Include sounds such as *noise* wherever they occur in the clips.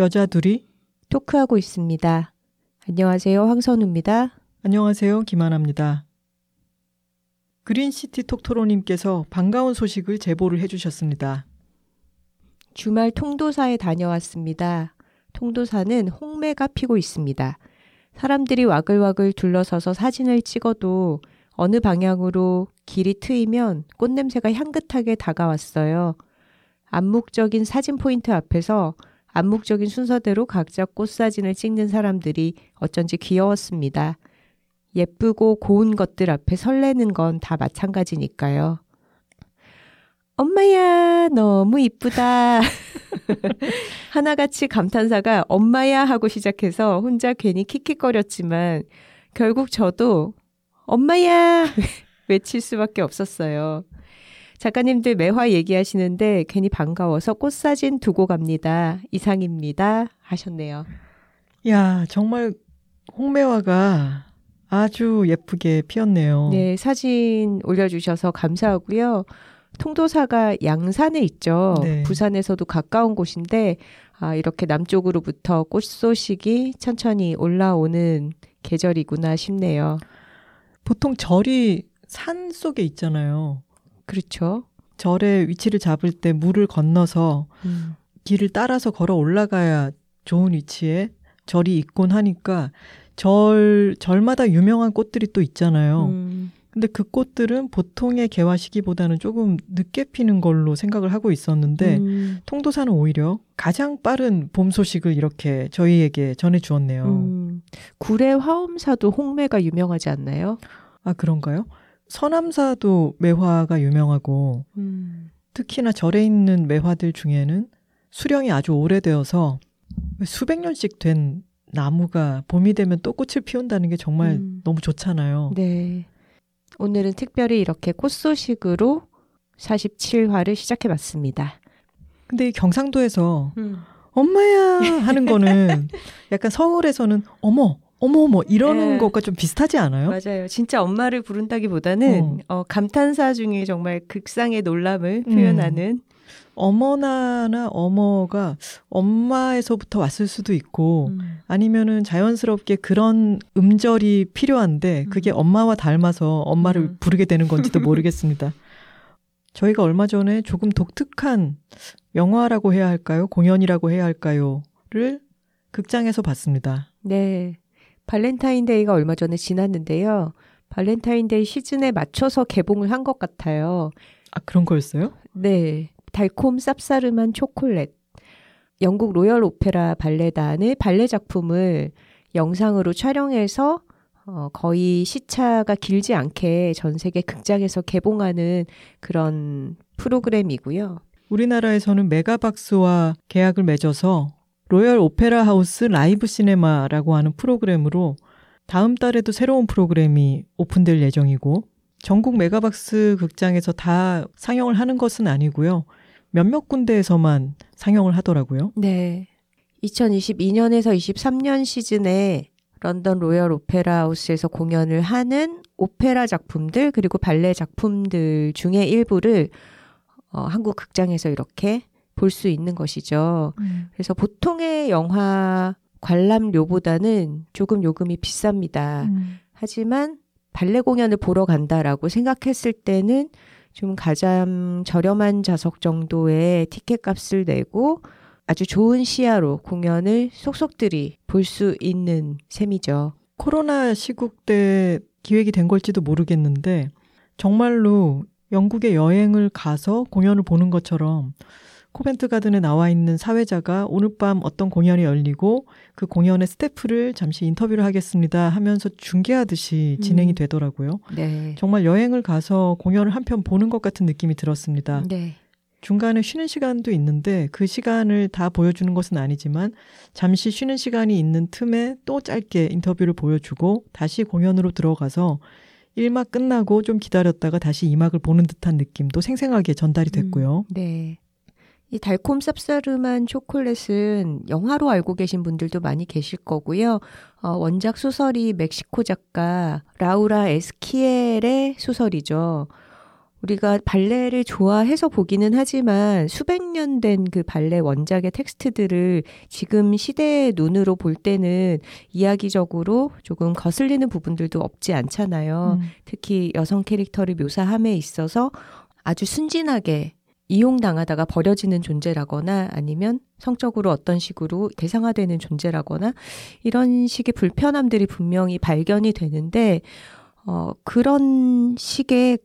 여자 둘이 토크하고 있습니다. 안녕하세요. 황선우입니다. 안녕하세요. 김하나입니다. 그린시티 톡토로님께서 반가운 소식을 제보를 해주셨습니다. 주말 통도사에 다녀왔습니다. 통도사는 홍매가 피고 있습니다. 사람들이 와글와글 둘러서서 사진을 찍어도 어느 방향으로 길이 트이면 꽃냄새가 향긋하게 다가왔어요. 암묵적인 사진 포인트 앞에서 암묵적인 순서대로 각자 꽃사진을 찍는 사람들이 어쩐지 귀여웠습니다. 예쁘고 고운 것들 앞에 설레는 건 다 마찬가지니까요. 엄마야, 너무 이쁘다. *laughs* 하나같이 감탄사가 엄마야 하고 시작해서 혼자 괜히 킥킥거렸지만 결국 저도 엄마야 *laughs* 외칠 수밖에 없었어요. 작가님들 매화 얘기하시는데 괜히 반가워서 꽃사진 두고 갑니다. 이상입니다. 하셨네요. 야, 정말 홍매화가 아주 예쁘게 피었네요. 네, 사진 올려주셔서 감사하고요. 통도사가 양산에 있죠. 네. 부산에서도 가까운 곳인데, 아, 이렇게 남쪽으로부터 꽃 소식이 천천히 올라오는 계절이구나 싶네요. 보통 절이 산 속에 있잖아요. 그렇죠. 절의 위치를 잡을 때 물을 건너서 음. 길을 따라서 걸어 올라가야 좋은 위치에 절이 있곤 하니까 절 절마다 유명한 꽃들이 또 있잖아요. 음, 근데 그 꽃들은 보통의 개화 시기보다는 조금 늦게 피는 걸로 생각을 하고 있었는데 음, 통도사는 오히려 가장 빠른 봄 소식을 이렇게 저희에게 전해 주었네요. 음. 구례 화엄사도 홍매가 유명하지 않나요? 아 그런가요? 서남사도 매화가 유명하고 음. 특히나 절에 있는 매화들 중에는 수령이 아주 오래되어서 수백 년씩 된 나무가 봄이 되면 또 꽃을 피운다는 게 정말 음. 너무 좋잖아요. 네. 오늘은 특별히 이렇게 꽃 소식으로 47화를 시작해 봤습니다. 근데 이 경상도에서 음. 엄마야 *laughs* 하는 거는 약간 서울에서는 어머 어머 어머 이러는 네. 것과 좀 비슷하지 않아요? 맞아요. 진짜 엄마를 부른다기보다는 어, 감탄사 중에 정말 극상의 놀람을 음. 표현하는 어머나나 어머가 엄마에서부터 왔을 수도 있고 음. 아니면은 자연스럽게 그런 음절이 필요한데 그게 음. 엄마와 닮아서 엄마를 음. 부르게 되는 건지도 *laughs* 모르겠습니다. 저희가 얼마 전에 조금 독특한 영화라고 해야 할까요? 공연이라고 해야 할까요?를 극장에서 봤습니다. 네. 발렌타인데이가 얼마 전에 지났는데요. 발렌타인데이 시즌에 맞춰서 개봉을 한 것 같아요. 아, 그런 거였어요? 네. 달콤 쌉싸름한 초콜릿. 영국 로열 오페라 발레단의 발레 작품을 영상으로 촬영해서 어, 거의 시차가 길지 않게 전 세계 극장에서 개봉하는 그런 프로그램이고요. 우리나라에서는 메가박스와 계약을 맺어서 로열 오페라 하우스 라이브 시네마라고 하는 프로그램으로 다음 달에도 새로운 프로그램이 오픈될 예정이고 전국 메가박스 극장에서 다 상영을 하는 것은 아니고요. 몇몇 군데에서만 상영을 하더라고요. 네. 2022년에서 23년 시즌에 런던 로열 오페라 하우스에서 공연을 하는 오페라 작품들 그리고 발레 작품들 중에 일부를 어, 한국 극장에서 이렇게 볼 수 있는 것이죠. 그래서 보통의 영화 관람료보다는 조금 요금이 비쌉니다. 음. 하지만 발레 공연을 보러 간다라고 생각했을 때는 좀 가장 저렴한 좌석 정도의 티켓 값을 내고 아주 좋은 시야로 공연을 속속들이 볼 수 있는 셈이죠. 코로나 시국 때 기획이 된 걸지도 모르겠는데 정말로 영국에 여행을 가서 공연을 보는 것처럼 코벤트 가든에 나와 있는 사회자가 오늘 밤 어떤 공연이 열리고 그 공연의 스태프를 잠시 인터뷰를 하겠습니다 하면서 중계하듯이 진행이 음. 되더라고요. 네. 정말 여행을 가서 공연을 한 편 보는 것 같은 느낌이 들었습니다. 네. 중간에 쉬는 시간도 있는데 그 시간을 다 보여주는 것은 아니지만 잠시 쉬는 시간이 있는 틈에 또 짧게 인터뷰를 보여주고 다시 공연으로 들어가서 1막 끝나고 좀 기다렸다가 다시 2막을 보는 듯한 느낌도 생생하게 전달이 됐고요. 네. 이 달콤 쌉싸름한 초콜릿은 영화로 알고 계신 분들도 많이 계실 거고요. 어, 원작 소설이 멕시코 작가 라우라 에스키엘의 소설이죠. 우리가 발레를 좋아해서 보기는 하지만 수백 년 된 그 발레 원작의 텍스트들을 지금 시대의 눈으로 볼 때는 이야기적으로 조금 거슬리는 부분들도 없지 않잖아요. 음. 특히 여성 캐릭터를 묘사함에 있어서 아주 순진하게 이용당하다가 버려지는 존재라거나 아니면 성적으로 어떤 식으로 대상화되는 존재라거나 이런 식의 불편함들이 분명히 발견이 되는데 어, 그런 식의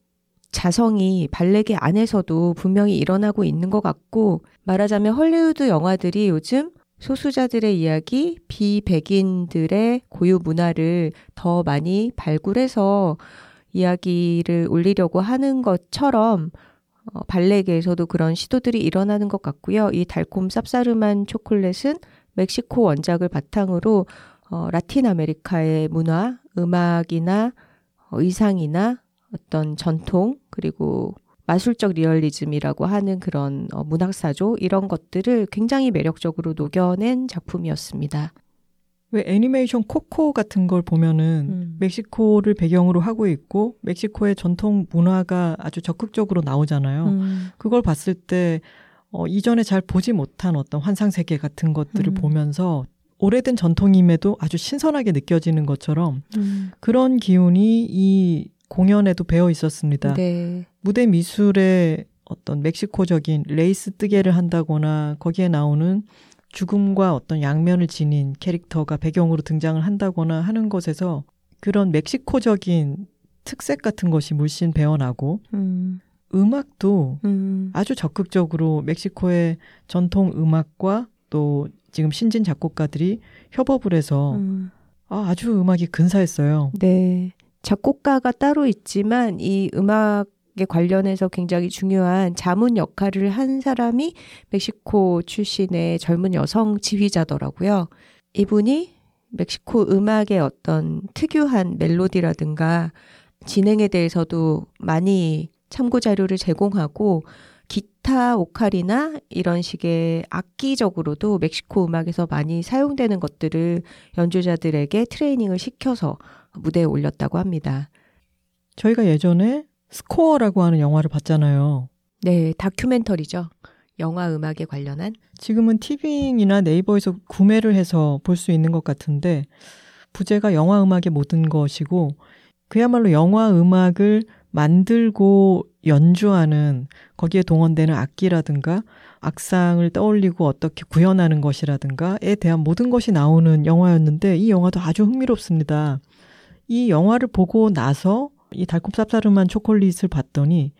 자성이 발레계 안에서도 분명히 일어나고 있는 것 같고 말하자면 헐리우드 영화들이 요즘 소수자들의 이야기, 비백인들의 고유 문화를 더 많이 발굴해서 이야기를 올리려고 하는 것처럼 어, 발레계에서도 그런 시도들이 일어나는 것 같고요. 이 달콤 쌉싸름한 초콜릿은 멕시코 원작을 바탕으로 어, 라틴 아메리카의 문화, 음악이나 어, 의상이나 어떤 전통 그리고 마술적 리얼리즘이라고 하는 그런 어, 문학사조 이런 것들을 굉장히 매력적으로 녹여낸 작품이었습니다. 왜 애니메이션 코코 같은 걸 보면은 음. 멕시코를 배경으로 하고 있고 멕시코의 전통 문화가 아주 적극적으로 나오잖아요. 음. 그걸 봤을 때 어, 이전에 잘 보지 못한 어떤 환상 세계 같은 것들을 음. 보면서 오래된 전통임에도 아주 신선하게 느껴지는 것처럼 음. 그런 기운이 이 공연에도 배어 있었습니다. 네. 무대 미술에 어떤 멕시코적인 레이스 뜨개를 한다거나 거기에 나오는 죽음과 어떤 양면을 지닌 캐릭터가 배경으로 등장을 한다거나 하는 것에서 그런 멕시코적인 특색 같은 것이 물씬 배어나고 음. 음악도 음. 아주 적극적으로 멕시코의 전통 음악과 또 지금 신진 작곡가들이 협업을 해서 음. 아, 아주 음악이 근사했어요. 네. 작곡가가 따로 있지만 이 음악 에 관련해서 굉장히 중요한 자문 역할을 한 사람이 멕시코 출신의 젊은 여성 지휘자더라고요. 이분이 멕시코 음악의 어떤 특유한 멜로디라든가 진행에 대해서도 많이 참고 자료를 제공하고 기타 오카리나 이런 식의 악기적으로도 멕시코 음악에서 많이 사용되는 것들을 연주자들에게 트레이닝을 시켜서 무대에 올렸다고 합니다. 저희가 예전에 스코어라고 하는 영화를 봤잖아요. 네, 다큐멘터리죠. 영화 음악에 관련한. 지금은 티빙이나 네이버에서 구매를 해서 볼 수 있는 것 같은데 부제가 영화 음악의 모든 것이고 그야말로 영화 음악을 만들고 연주하는 거기에 동원되는 악기라든가 악상을 떠올리고 어떻게 구현하는 것이라든가에 대한 모든 것이 나오는 영화였는데 이 영화도 아주 흥미롭습니다. 이 영화를 보고 나서 이 달콤 쌉싸름한 초콜릿을 봤더니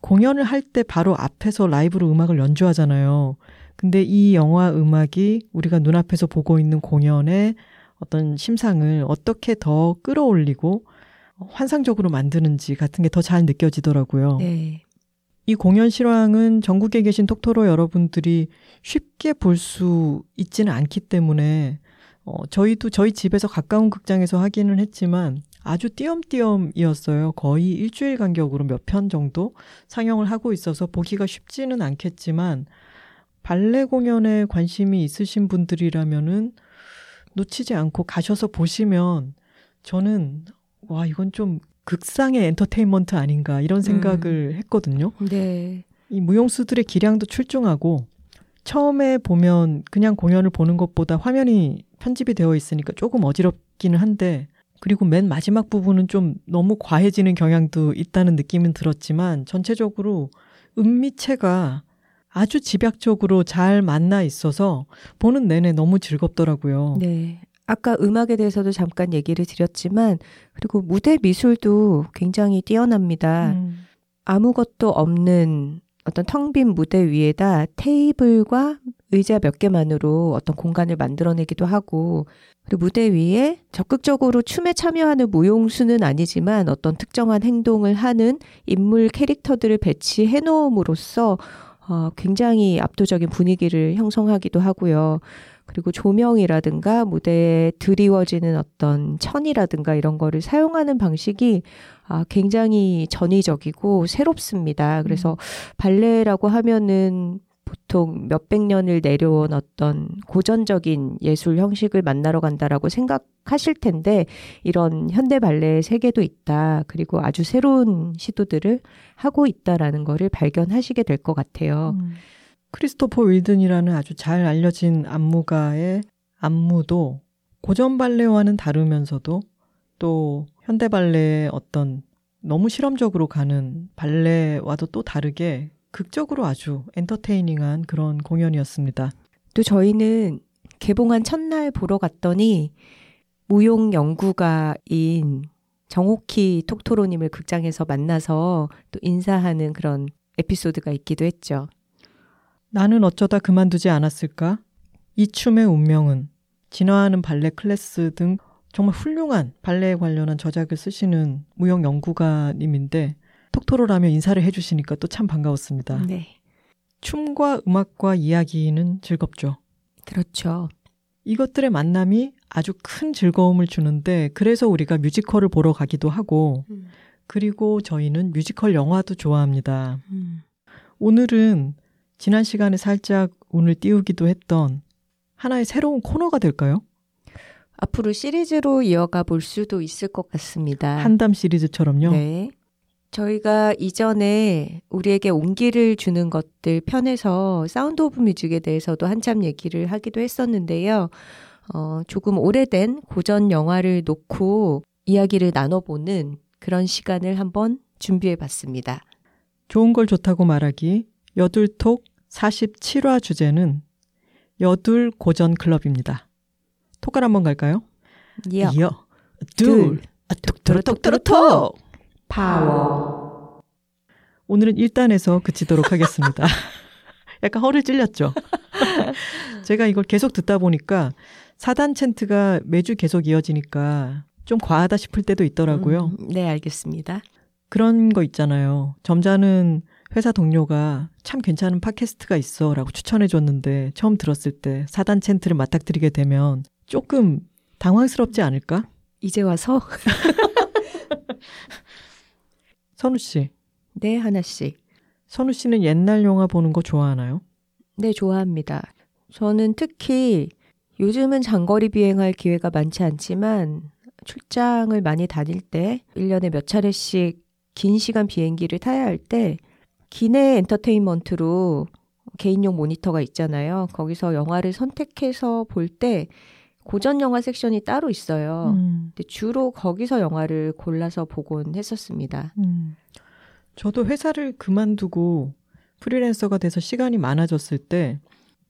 공연을 할 때 바로 앞에서 라이브로 음악을 연주하잖아요. 근데 이 영화 음악이 우리가 눈앞에서 보고 있는 공연의 어떤 심상을 어떻게 더 끌어올리고 환상적으로 만드는지 같은 게 더 잘 느껴지더라고요. 네. 이 공연 실황은 전국에 계신 톡토로 여러분들이 쉽게 볼 수 있지는 않기 때문에 어, 저희도 저희 집에서 가까운 극장에서 하기는 했지만 아주 띄엄띄엄이었어요. 거의 일주일 간격으로 몇 편 정도 상영을 하고 있어서 보기가 쉽지는 않겠지만 발레 공연에 관심이 있으신 분들이라면은 놓치지 않고 가셔서 보시면 저는 와 이건 좀 극상의 엔터테인먼트 아닌가 이런 생각을 음. 했거든요. 네. 이 무용수들의 기량도 출중하고 처음에 보면 그냥 공연을 보는 것보다 화면이 편집이 되어 있으니까 조금 어지럽기는 한데 그리고 맨 마지막 부분은 좀 너무 과해지는 경향도 있다는 느낌은 들었지만 전체적으로 음미체가 아주 집약적으로 잘 만나 있어서 보는 내내 너무 즐겁더라고요. 네. 아까 음악에 대해서도 잠깐 얘기를 드렸지만 그리고 무대 미술도 굉장히 뛰어납니다. 음. 아무것도 없는 어떤 텅 빈 무대 위에다 테이블과 의자 몇 개만으로 어떤 공간을 만들어내기도 하고 그리고 무대 위에 적극적으로 춤에 참여하는 무용수는 아니지만 어떤 특정한 행동을 하는 인물 캐릭터들을 배치해 놓음으로써 어, 굉장히 압도적인 분위기를 형성하기도 하고요. 그리고 조명이라든가 무대에 드리워지는 어떤 천이라든가 이런 거를 사용하는 방식이 아, 굉장히 전위적이고 새롭습니다. 그래서 음. 발레라고 하면은 보통 몇백 년을 내려온 어떤 고전적인 예술 형식을 만나러 간다라고 생각하실 텐데 이런 현대 발레의 세계도 있다. 그리고 아주 새로운 시도들을 하고 있다라는 거를 발견하시게 될 것 같아요. 음. 크리스토퍼 윌든이라는 아주 잘 알려진 안무가의 안무도 고전 발레와는 다르면서도 또 현대 발레의 어떤 너무 실험적으로 가는 발레와도 또 다르게 극적으로 아주 엔터테이닝한 그런 공연이었습니다. 또 저희는 개봉한 첫날 보러 갔더니 무용 연구가인 정옥희 톡토로님을 극장에서 만나서 또 인사하는 그런 에피소드가 있기도 했죠. 나는 어쩌다 그만두지 않았을까? 이 춤의 운명은 진화하는 발레 클래스 등 정말 훌륭한 발레에 관련한 저작을 쓰시는 무용 연구가님인데 톡토로라며 인사를 해주시니까 또 참 반가웠습니다. 네. 춤과 음악과 이야기는 즐겁죠. 그렇죠. 이것들의 만남이 아주 큰 즐거움을 주는데 그래서 우리가 뮤지컬을 보러 가기도 하고 음. 그리고 저희는 뮤지컬 영화도 좋아합니다. 음. 오늘은 지난 시간에 살짝 운을 띄우기도 했던 하나의 새로운 코너가 될까요? 앞으로 시리즈로 이어가 볼 수도 있을 것 같습니다. 한담 시리즈처럼요? 네. 저희가 이전에 우리에게 온기를 주는 것들 편에서 사운드 오브 뮤직에 대해서도 한참 얘기를 하기도 했었는데요. 어, 조금 오래된 고전 영화를 놓고 이야기를 나눠보는 그런 시간을 한번 준비해 봤습니다. 좋은 걸 좋다고 말하기 여둘톡 47화 주제는 여둘 고전 클럽입니다. 톡을 한번 갈까요? 여, 여 둘, 톡톡 톡 톡 톡 파워. 오늘은 1단에서 그치도록 하겠습니다. *laughs* 약간 허를 찔렸죠. *laughs* 제가 이걸 계속 듣다 보니까 4단 챈트가 매주 계속 이어지니까 좀 과하다 싶을 때도 있더라고요. 음, 네, 알겠습니다. 그런 거 있잖아요. 점자는 회사 동료가 참 괜찮은 팟캐스트가 있어 라고 추천해 줬는데 처음 들었을 때 4단 챈트를 맞닥뜨리게 되면 조금 당황스럽지 않을까? 이제 와서? *laughs* 선우 씨. 네, 하나 씨. 선우 씨는 옛날 영화 보는 거 좋아하나요? 네, 좋아합니다. 저는 특히 요즘은 장거리 비행할 기회가 많지 않지만 출장을 많이 다닐 때 1년에 몇 차례씩 긴 시간 비행기를 타야 할 때 기내 엔터테인먼트로 개인용 모니터가 있잖아요. 거기서 영화를 선택해서 볼 때 고전 영화 섹션이 따로 있어요. 음. 근데 주로 거기서 영화를 골라서 보곤 했었습니다. 음. 저도 회사를 그만두고 프리랜서가 돼서 시간이 많아졌을 때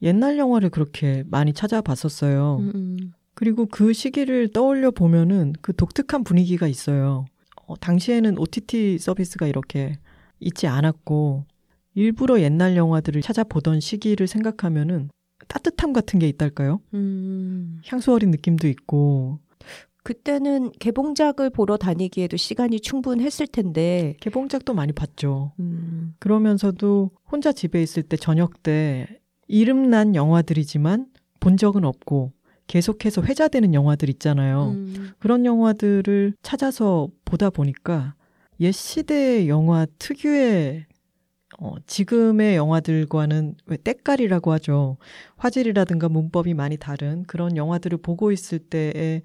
옛날 영화를 그렇게 많이 찾아봤었어요. 음, 음. 그리고 그 시기를 떠올려 보면은 그 독특한 분위기가 있어요. 어, 당시에는 OTT 서비스가 이렇게 있지 않았고 일부러 옛날 영화들을 찾아보던 시기를 생각하면은 따뜻함 같은 게 있달까요? 음. 향수 어린 느낌도 있고. 그때는 개봉작을 보러 다니기에도 시간이 충분했을 텐데. 개봉작도 많이 봤죠. 음. 그러면서도 혼자 집에 있을 때 저녁 때 이름난 영화들이지만 본 적은 없고 계속해서 회자되는 영화들 있잖아요. 음. 그런 영화들을 찾아서 보다 보니까 옛 시대의 영화 특유의 어, 지금의 영화들과는 왜 때깔이라고 하죠. 화질이라든가 문법이 많이 다른 그런 영화들을 보고 있을 때에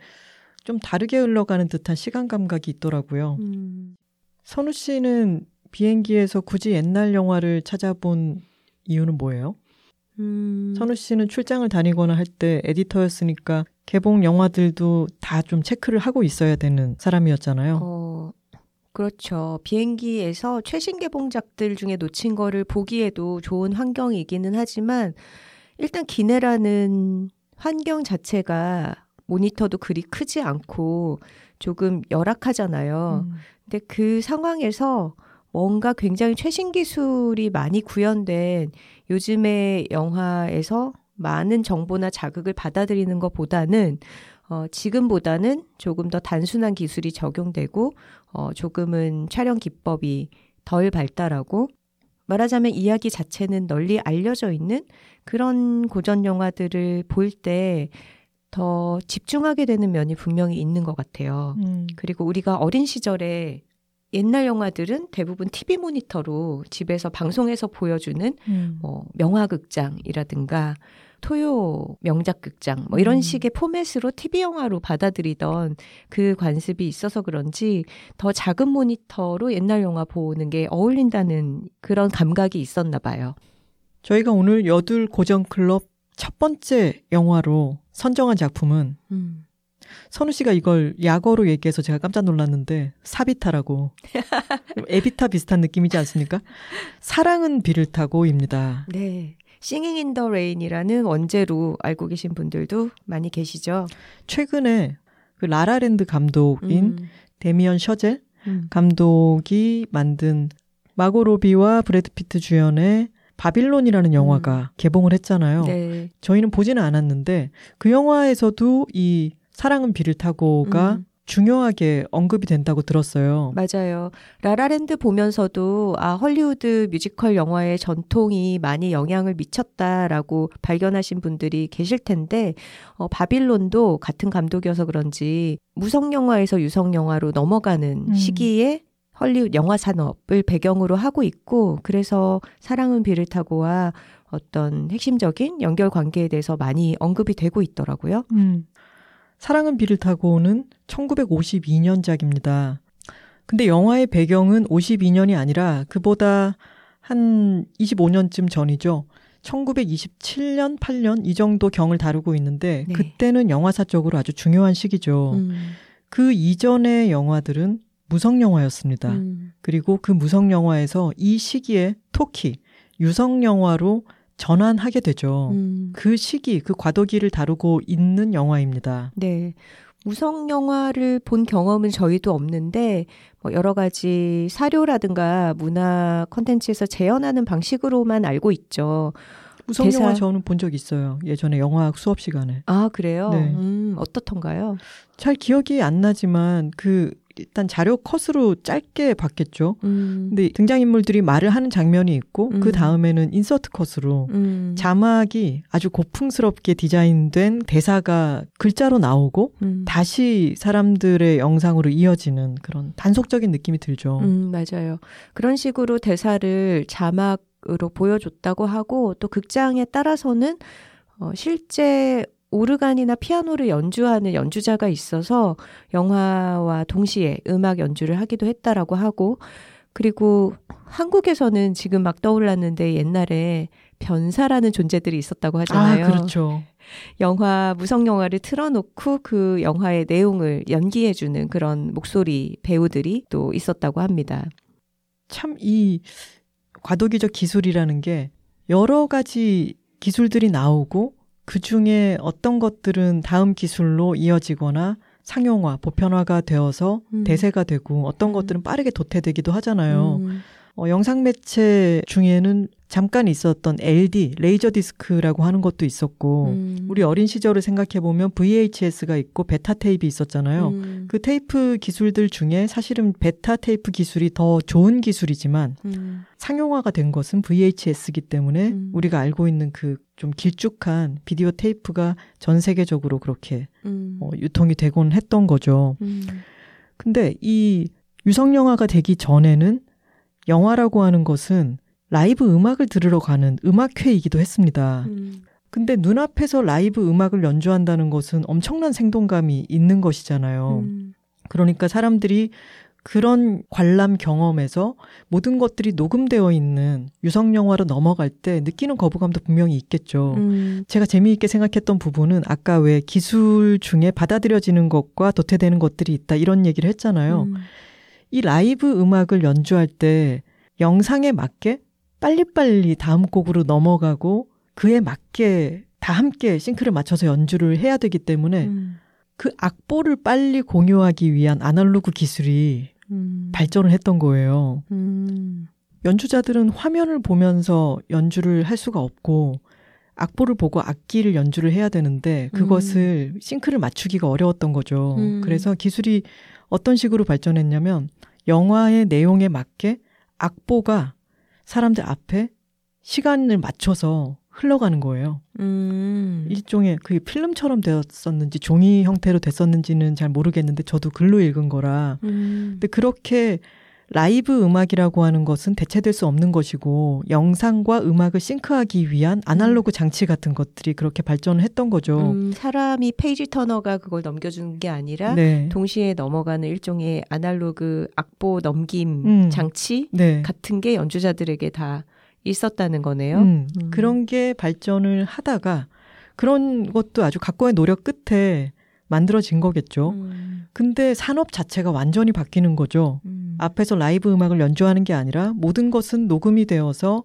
좀 다르게 흘러가는 듯한 시간 감각이 있더라고요. 음. 선우 씨는 비행기에서 굳이 옛날 영화를 찾아본 이유는 뭐예요? 음. 선우 씨는 출장을 다니거나 할 때 에디터였으니까 개봉 영화들도 다 좀 체크를 하고 있어야 되는 사람이었잖아요. 어, 그렇죠. 비행기에서 최신 개봉작들 중에 놓친 거를 보기에도 좋은 환경이기는 하지만 일단 기내라는 환경 자체가 모니터도 그리 크지 않고 조금 열악하잖아요. 음. 근데 그 상황에서 뭔가 굉장히 최신 기술이 많이 구현된 요즘의 영화에서 많은 정보나 자극을 받아들이는 것보다는 어, 지금보다는 조금 더 단순한 기술이 적용되고 어, 조금은 촬영 기법이 덜 발달하고 말하자면 이야기 자체는 널리 알려져 있는 그런 고전 영화들을 볼 때 더 집중하게 되는 면이 분명히 있는 것 같아요. 음. 그리고 우리가 어린 시절에 옛날 영화들은 대부분 TV 모니터로 집에서 방송에서 보여주는 음. 뭐 명화극장이라든가 토요 명작극장 뭐 이런 음. 식의 포맷으로 TV 영화로 받아들이던 그 관습이 있어서 그런지 더 작은 모니터로 옛날 영화 보는 게 어울린다는 그런 감각이 있었나 봐요. 저희가 오늘 여둘 고정 클럽 첫 번째 영화로 선정한 작품은 음. 선우 씨가 이걸 약어로 얘기해서 제가 깜짝 놀랐는데 사비타라고 *laughs* 에비타 비슷한 느낌이지 않습니까? 사랑은 비를 타고입니다. 네. Singing in the Rain이라는 원제로 알고 계신 분들도 많이 계시죠. 최근에 그 라라랜드 감독인 음. 데미언 셔젤 음. 감독이 만든 마고 로비와 브래드 피트 주연의 바빌론이라는 영화가 개봉을 했잖아요. 네. 저희는 보지는 않았는데 그 영화에서도 이 사랑은 비를 타고가 음. 중요하게 언급이 된다고 들었어요. 맞아요. 라라랜드 보면서도 아 헐리우드 뮤지컬 영화의 전통이 많이 영향을 미쳤다라고 발견하신 분들이 계실 텐데 어, 바빌론도 같은 감독이어서 그런지 무성 영화에서 유성 영화로 넘어가는 음. 시기에 헐리우드 영화 산업을 배경으로 하고 있고 그래서 사랑은 비를 타고와 어떤 핵심적인 연결 관계에 대해서 많이 언급이 되고 있더라고요. 음. 사랑은 비를 타고는 1952년작입니다. 근데 영화의 배경은 52년이 아니라 그보다 한 25년쯤 전이죠. 1927년, 8년 이 정도 경을 다루고 있는데 네. 그때는 영화사적으로 아주 중요한 시기죠. 음, 그 이전의 영화들은 무성 영화였습니다. 음, 그리고 그 무성 영화에서 이 시기에 토키 유성 영화로 전환하게 되죠. 음. 그 시기, 그 과도기를 다루고 있는 영화입니다. 네. 무성 영화를 본 경험은 저희도 없는데 뭐 여러 가지 사료라든가 문화 콘텐츠에서 재현하는 방식으로만 알고 있죠. 무성 대사- 영화 저는 본 적 있어요. 예전에 영화학 수업 시간에. 아 그래요? 네. 음, 어떻던가요? 잘 기억이 안 나지만 그 일단 자료 컷으로 짧게 봤겠죠. 음, 근데 등장인물들이 말을 하는 장면이 있고 음. 그 다음에는 인서트 컷으로 음, 자막이 아주 고풍스럽게 디자인된 대사가 글자로 나오고 음, 다시 사람들의 영상으로 이어지는 그런 단속적인 느낌이 들죠. 음, 맞아요. 그런 식으로 대사를 자막으로 보여줬다고 하고 또 극장에 따라서는 어, 실제 오르간이나 피아노를 연주하는 연주자가 있어서 영화와 동시에 음악 연주를 하기도 했다라고 하고 그리고 한국에서는 지금 막 떠올랐는데 옛날에 변사라는 존재들이 있었다고 하잖아요. 아, 그렇죠. 영화 무성 영화를 틀어놓고 그 영화의 내용을 연기해주는 그런 목소리 배우들이 또 있었다고 합니다. 참 이 과도기적 기술이라는 게 여러 가지 기술들이 나오고 그 중에 어떤 것들은 다음 기술로 이어지거나 상용화, 보편화가 되어서 음. 대세가 되고 어떤 음. 것들은 빠르게 도태되기도 하잖아요. 음, 어, 영상 매체 중에는 잠깐 있었던 LD, 레이저 디스크라고 하는 것도 있었고 음, 우리 어린 시절을 생각해 보면 VHS가 있고 베타 테이프 있었잖아요. 음, 그 테이프 기술들 중에 사실은 베타 테이프 기술이 더 좋은 기술이지만 음, 상용화가 된 것은 VHS이기 때문에 음. 우리가 알고 있는 그 좀 길쭉한 비디오 테이프가 전 세계적으로 그렇게 음, 어, 유통이 되곤 했던 거죠. 음, 근데 이 유성 영화가 되기 전에는 영화라고 하는 것은 라이브 음악을 들으러 가는 음악회이기도 했습니다. 음, 근데 눈앞에서 라이브 음악을 연주한다는 것은 엄청난 생동감이 있는 것이잖아요. 음, 그러니까 사람들이 그런 관람 경험에서 모든 것들이 녹음되어 있는 유성 영화로 넘어갈 때 느끼는 거부감도 분명히 있겠죠. 음, 제가 재미있게 생각했던 부분은 아까 왜 기술 중에 받아들여지는 것과 도태되는 것들이 있다 이런 얘기를 했잖아요. 음, 이 라이브 음악을 연주할 때 영상에 맞게 빨리빨리 다음 곡으로 넘어가고 그에 맞게 다 함께 싱크를 맞춰서 연주를 해야 되기 때문에 음, 그 악보를 빨리 공유하기 위한 아날로그 기술이 음, 발전을 했던 거예요. 음, 연주자들은 화면을 보면서 연주를 할 수가 없고 악보를 보고 악기를 연주를 해야 되는데 그것을 싱크를 맞추기가 어려웠던 거죠. 음. 그래서 기술이 어떤 식으로 발전했냐면 영화의 내용에 맞게 악보가 사람들 앞에 시간을 맞춰서 흘러가는 거예요. 음, 일종의 그 필름처럼 되었었는지 종이 형태로 됐었는지는 잘 모르겠는데 저도 글로 읽은 거라. 음, 근데 그렇게 라이브 음악이라고 하는 것은 대체될 수 없는 것이고 영상과 음악을 싱크하기 위한 아날로그 장치 같은 것들이 그렇게 발전을 했던 거죠. 음, 사람이 페이지 터너가 그걸 넘겨주는 게 아니라 네. 동시에 넘어가는 일종의 아날로그 악보 넘김 음. 장치 네. 같은 게 연주자들에게 다 있었다는 거네요. 음, 음. 그런 게 발전을 하다가 그런 것도 아주 각고의 노력 끝에 만들어진 거겠죠. 음, 근데 산업 자체가 완전히 바뀌는 거죠. 음. 앞에서 라이브 음악을 연주하는 게 아니라 모든 것은 녹음이 되어서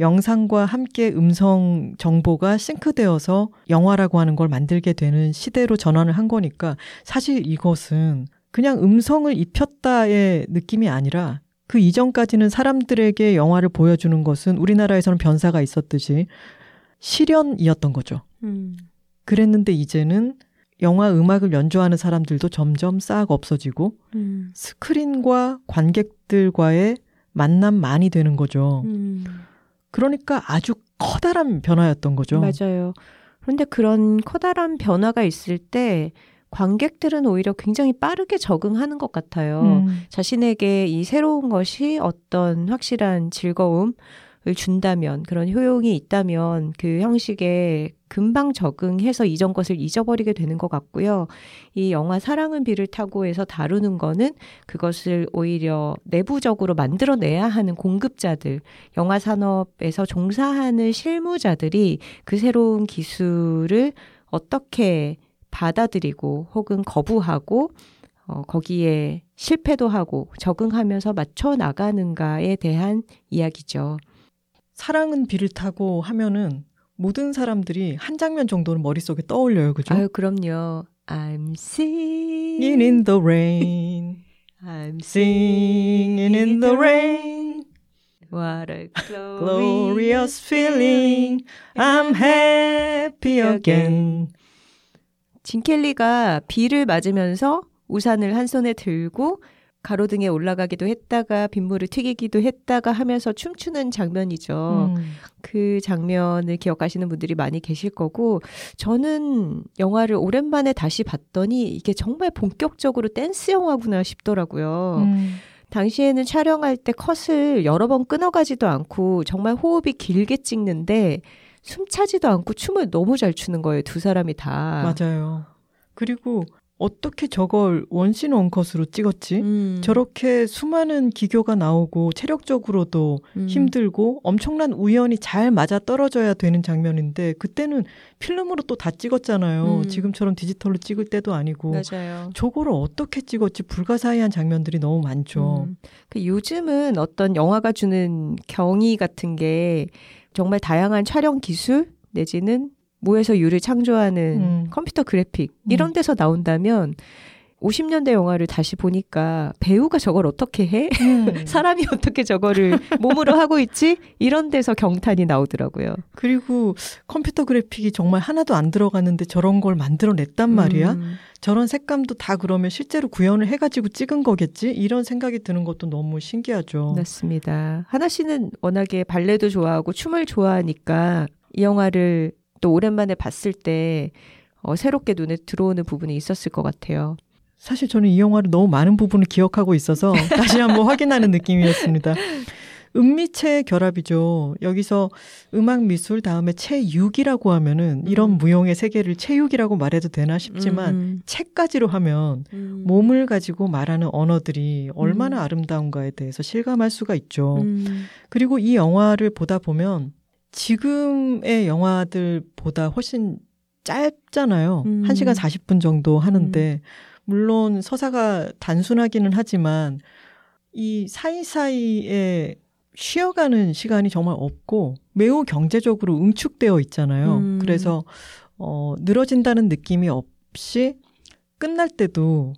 영상과 함께 음성 정보가 싱크되어서 영화라고 하는 걸 만들게 되는 시대로 전환을 한 거니까 사실 이것은 그냥 음성을 입혔다의 느낌이 아니라 그 이전까지는 사람들에게 영화를 보여주는 것은 우리나라에서는 변사가 있었듯이 실현이었던 거죠. 음. 그랬는데 이제는 영화 음악을 연주하는 사람들도 점점 싹 없어지고 음. 스크린과 관객들과의 만남만이 되는 거죠. 음. 그러니까 아주 커다란 변화였던 거죠. 맞아요. 그런데 그런 커다란 변화가 있을 때 관객들은 오히려 굉장히 빠르게 적응하는 것 같아요. 음, 자신에게 이 새로운 것이 어떤 확실한 즐거움을 준다면 그런 효용이 있다면 그 형식에 금방 적응해서 이전 것을 잊어버리게 되는 것 같고요. 이 영화 사랑은 비를 타고에서 다루는 거는 그것을 오히려 내부적으로 만들어내야 하는 공급자들, 영화 산업에서 종사하는 실무자들이 그 새로운 기술을 어떻게 받아들이고 혹은 거부하고 어, 거기에 실패도 하고 적응하면서 맞춰 나가는가에 대한 이야기죠. 사랑은 비를 타고 하면은 모든 사람들이 한 장면 정도는 머릿속에 떠올려요. 그죠? 아유, 그럼요. I'm singing in the rain, I'm singing in the rain, What a glorious feeling, I'm happy again. 진켈리가 비를 맞으면서 우산을 한 손에 들고 가로등에 올라가기도 했다가 빗물을 튀기기도 했다가 하면서 춤추는 장면이죠. 음, 그 장면을 기억하시는 분들이 많이 계실 거고 저는 영화를 오랜만에 다시 봤더니 이게 정말 본격적으로 댄스 영화구나 싶더라고요. 음, 당시에는 촬영할 때 컷을 여러 번 끊어가지도 않고 정말 호흡이 길게 찍는데 숨 차지도 않고 춤을 너무 잘 추는 거예요. 두 사람이 다. 맞아요. 그리고 어떻게 저걸 원신 원컷으로 찍었지? 음, 저렇게 수많은 기교가 나오고 체력적으로도 음, 힘들고 엄청난 우연이 잘 맞아 떨어져야 되는 장면인데 그때는 필름으로 또 다 찍었잖아요. 음. 지금처럼 디지털로 찍을 때도 아니고 맞아요. 저거를 어떻게 찍었지 불가사의한 장면들이 너무 많죠. 음, 그 요즘은 어떤 영화가 주는 경이 같은 게 정말 다양한 촬영 기술 내지는 무에서 유를 창조하는 음. 컴퓨터 그래픽 이런 데서 나온다면 50년대 영화를 다시 보니까 배우가 저걸 어떻게 해? 음. *laughs* 사람이 어떻게 저거를 몸으로 하고 있지? 이런 데서 경탄이 나오더라고요. 그리고 컴퓨터 그래픽이 정말 하나도 안 들어갔는데 저런 걸 만들어냈단 말이야. 음, 저런 색감도 다 그러면 실제로 구현을 해가지고 찍은 거겠지? 이런 생각이 드는 것도 너무 신기하죠. 맞습니다. 하나 씨는 워낙에 발레도 좋아하고 춤을 좋아하니까 이 영화를 또 오랜만에 봤을 때 어, 새롭게 눈에 들어오는 부분이 있었을 것 같아요. 사실 저는 이 영화를 너무 많은 부분을 기억하고 있어서 *laughs* 다시 한번 확인하는 느낌이었습니다. 은미체의 결합이죠. 여기서 음악 미술 다음에 체육이라고 하면은 이런 음. 무용의 세계를 체육이라고 말해도 되나 싶지만 음, 책까지로 하면 음, 몸을 가지고 말하는 언어들이 얼마나 음. 아름다운가에 대해서 실감할 수가 있죠. 음, 그리고 이 영화를 보다 보면 지금의 영화들보다 훨씬 짧잖아요. 음. 1시간 40분 정도 하는데, 물론 서사가 단순하기는 하지만, 이 사이사이에 쉬어가는 시간이 정말 없고, 매우 경제적으로 응축되어 있잖아요. 음. 그래서, 어, 늘어진다는 느낌이 없이 끝날 때도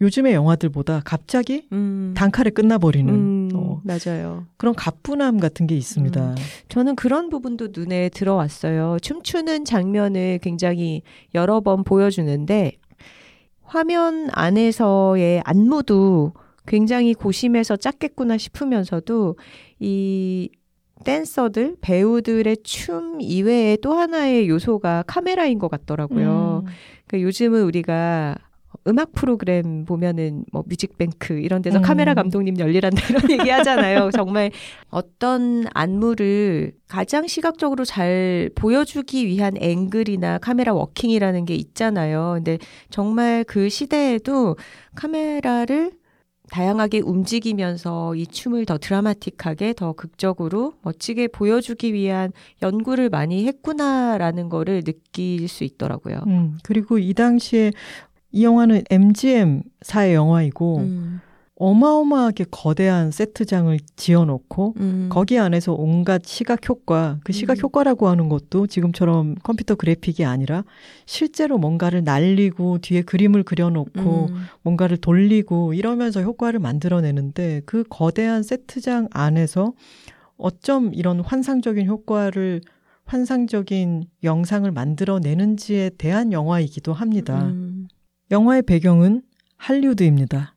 요즘의 영화들보다 갑자기 음, 단칼에 끝나버리는 음, 어, 맞아요. 그런 가뿐함 같은 게 있습니다. 저는 그런 부분도 눈에 들어왔어요. 춤추는 장면을 굉장히 여러 번 보여주는데 화면 안에서의 안무도 굉장히 고심해서 짰겠구나 싶으면서도 이 댄서들, 배우들의 춤 이외에 또 하나의 요소가 카메라인 것 같더라고요. 음, 그러니까 요즘은 우리가 음악 프로그램 보면은 뭐 뮤직뱅크 이런 데서 음. 카메라 감독님 열일한다 *laughs* 이런 얘기 하잖아요. *laughs* 정말 어떤 안무를 가장 시각적으로 잘 보여주기 위한 앵글이나 카메라 working이라는 게 있잖아요. 근데 정말 그 시대에도 카메라를 다양하게 움직이면서 이 춤을 더 드라마틱하게 더 극적으로 멋지게 보여주기 위한 연구를 많이 했구나라는 거를 느낄 수 있더라고요. 음, 그리고 이 당시에 이 영화는 MGM사의 영화이고 음, 어마어마하게 거대한 세트장을 지어놓고 음, 거기 안에서 온갖 시각 효과, 그 시각 음. 효과라고 하는 것도 지금처럼 컴퓨터 그래픽이 아니라 실제로 뭔가를 날리고 뒤에 그림을 그려놓고 음, 뭔가를 돌리고 이러면서 효과를 만들어내는데 그 거대한 세트장 안에서 어쩜 이런 환상적인 효과를 환상적인 영상을 만들어내는지에 대한 영화이기도 합니다. 음, 영화의 배경은 할리우드입니다.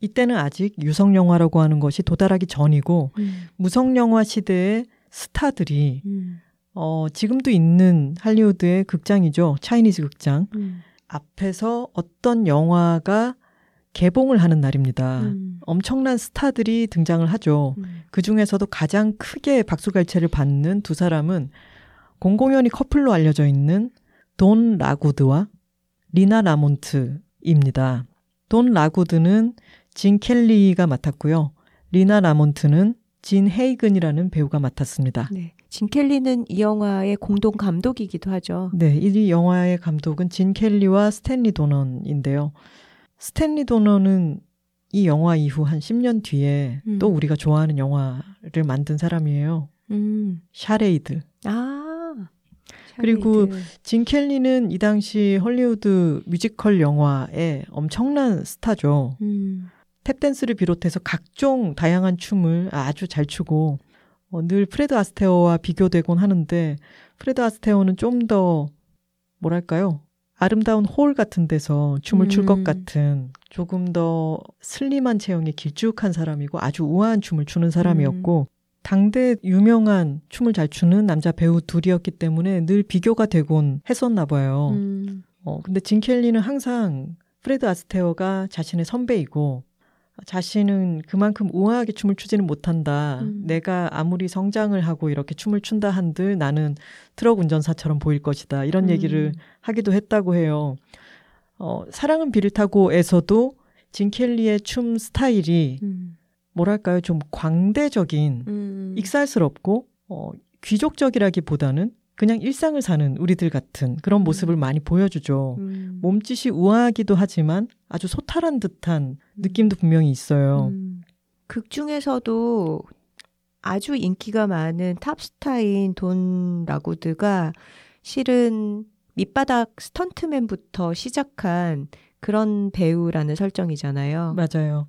이때는 아직 유성 영화라고 하는 것이 도달하기 전이고 음, 무성 영화 시대의 스타들이 음, 어, 지금도 있는 할리우드의 극장이죠. 차이니즈 극장. 음, 앞에서 어떤 영화가 개봉을 하는 날입니다. 음, 엄청난 스타들이 등장을 하죠. 음, 그 중에서도 가장 크게 박수갈채를 받는 두 사람은 공공연히 커플로 알려져 있는 돈 락우드와 리나 라몬트입니다. 돈 락우드는 진 켈리가 맡았고요. 리나 라몬트는 진 헤이근이라는 배우가 맡았습니다. 네. 진 켈리는 이 영화의 공동 감독이기도 하죠. 네, 이 영화의 감독은 진 켈리와 스탠리 도넌인데요. 스탠리 도넌은 이 영화 이후 한 10년 뒤에 음. 또 우리가 좋아하는 영화를 만든 사람이에요. 음, Charade. 아, 그리고. 진 켈리는 이 당시 헐리우드 뮤지컬 영화의 엄청난 스타죠. 음, 탭댄스를 비롯해서 각종 다양한 춤을 아주 잘 추고 어, 늘 프레드 아스테어와 비교되곤 하는데 프레드 아스테어는 좀 더 뭐랄까요? 아름다운 홀 같은 데서 춤을 출것 음. 같은 조금 더 슬림한 체형의 길쭉한 사람이고 아주 우아한 춤을 추는 사람이었고 당대 유명한 춤을 잘 추는 남자 배우 둘이었기 때문에 늘 비교가 되곤 했었나 봐요. 음, 어, 근데 진 켈리는 항상 프레드 아스테어가 자신의 선배이고 자신은 그만큼 우아하게 춤을 추지는 못한다. 음. 내가 아무리 성장을 하고 이렇게 춤을 춘다 한들 나는 트럭 운전사처럼 보일 것이다. 이런 음. 얘기를 하기도 했다고 해요. 어, 사랑은 비를 타고에서도 진 켈리의 춤 스타일이 음, 뭐랄까요? 좀 광대적인 음, 익살스럽고 어, 귀족적이라기보다는 그냥 일상을 사는 우리들 같은 그런 음. 모습을 많이 보여주죠. 음, 몸짓이 우아하기도 하지만 아주 소탈한 듯한 느낌도 분명히 있어요. 음, 극 중에서도 아주 인기가 많은 탑스타인 돈 라구드가 실은 밑바닥 스턴트맨부터 시작한 그런 배우라는 설정이잖아요. 맞아요.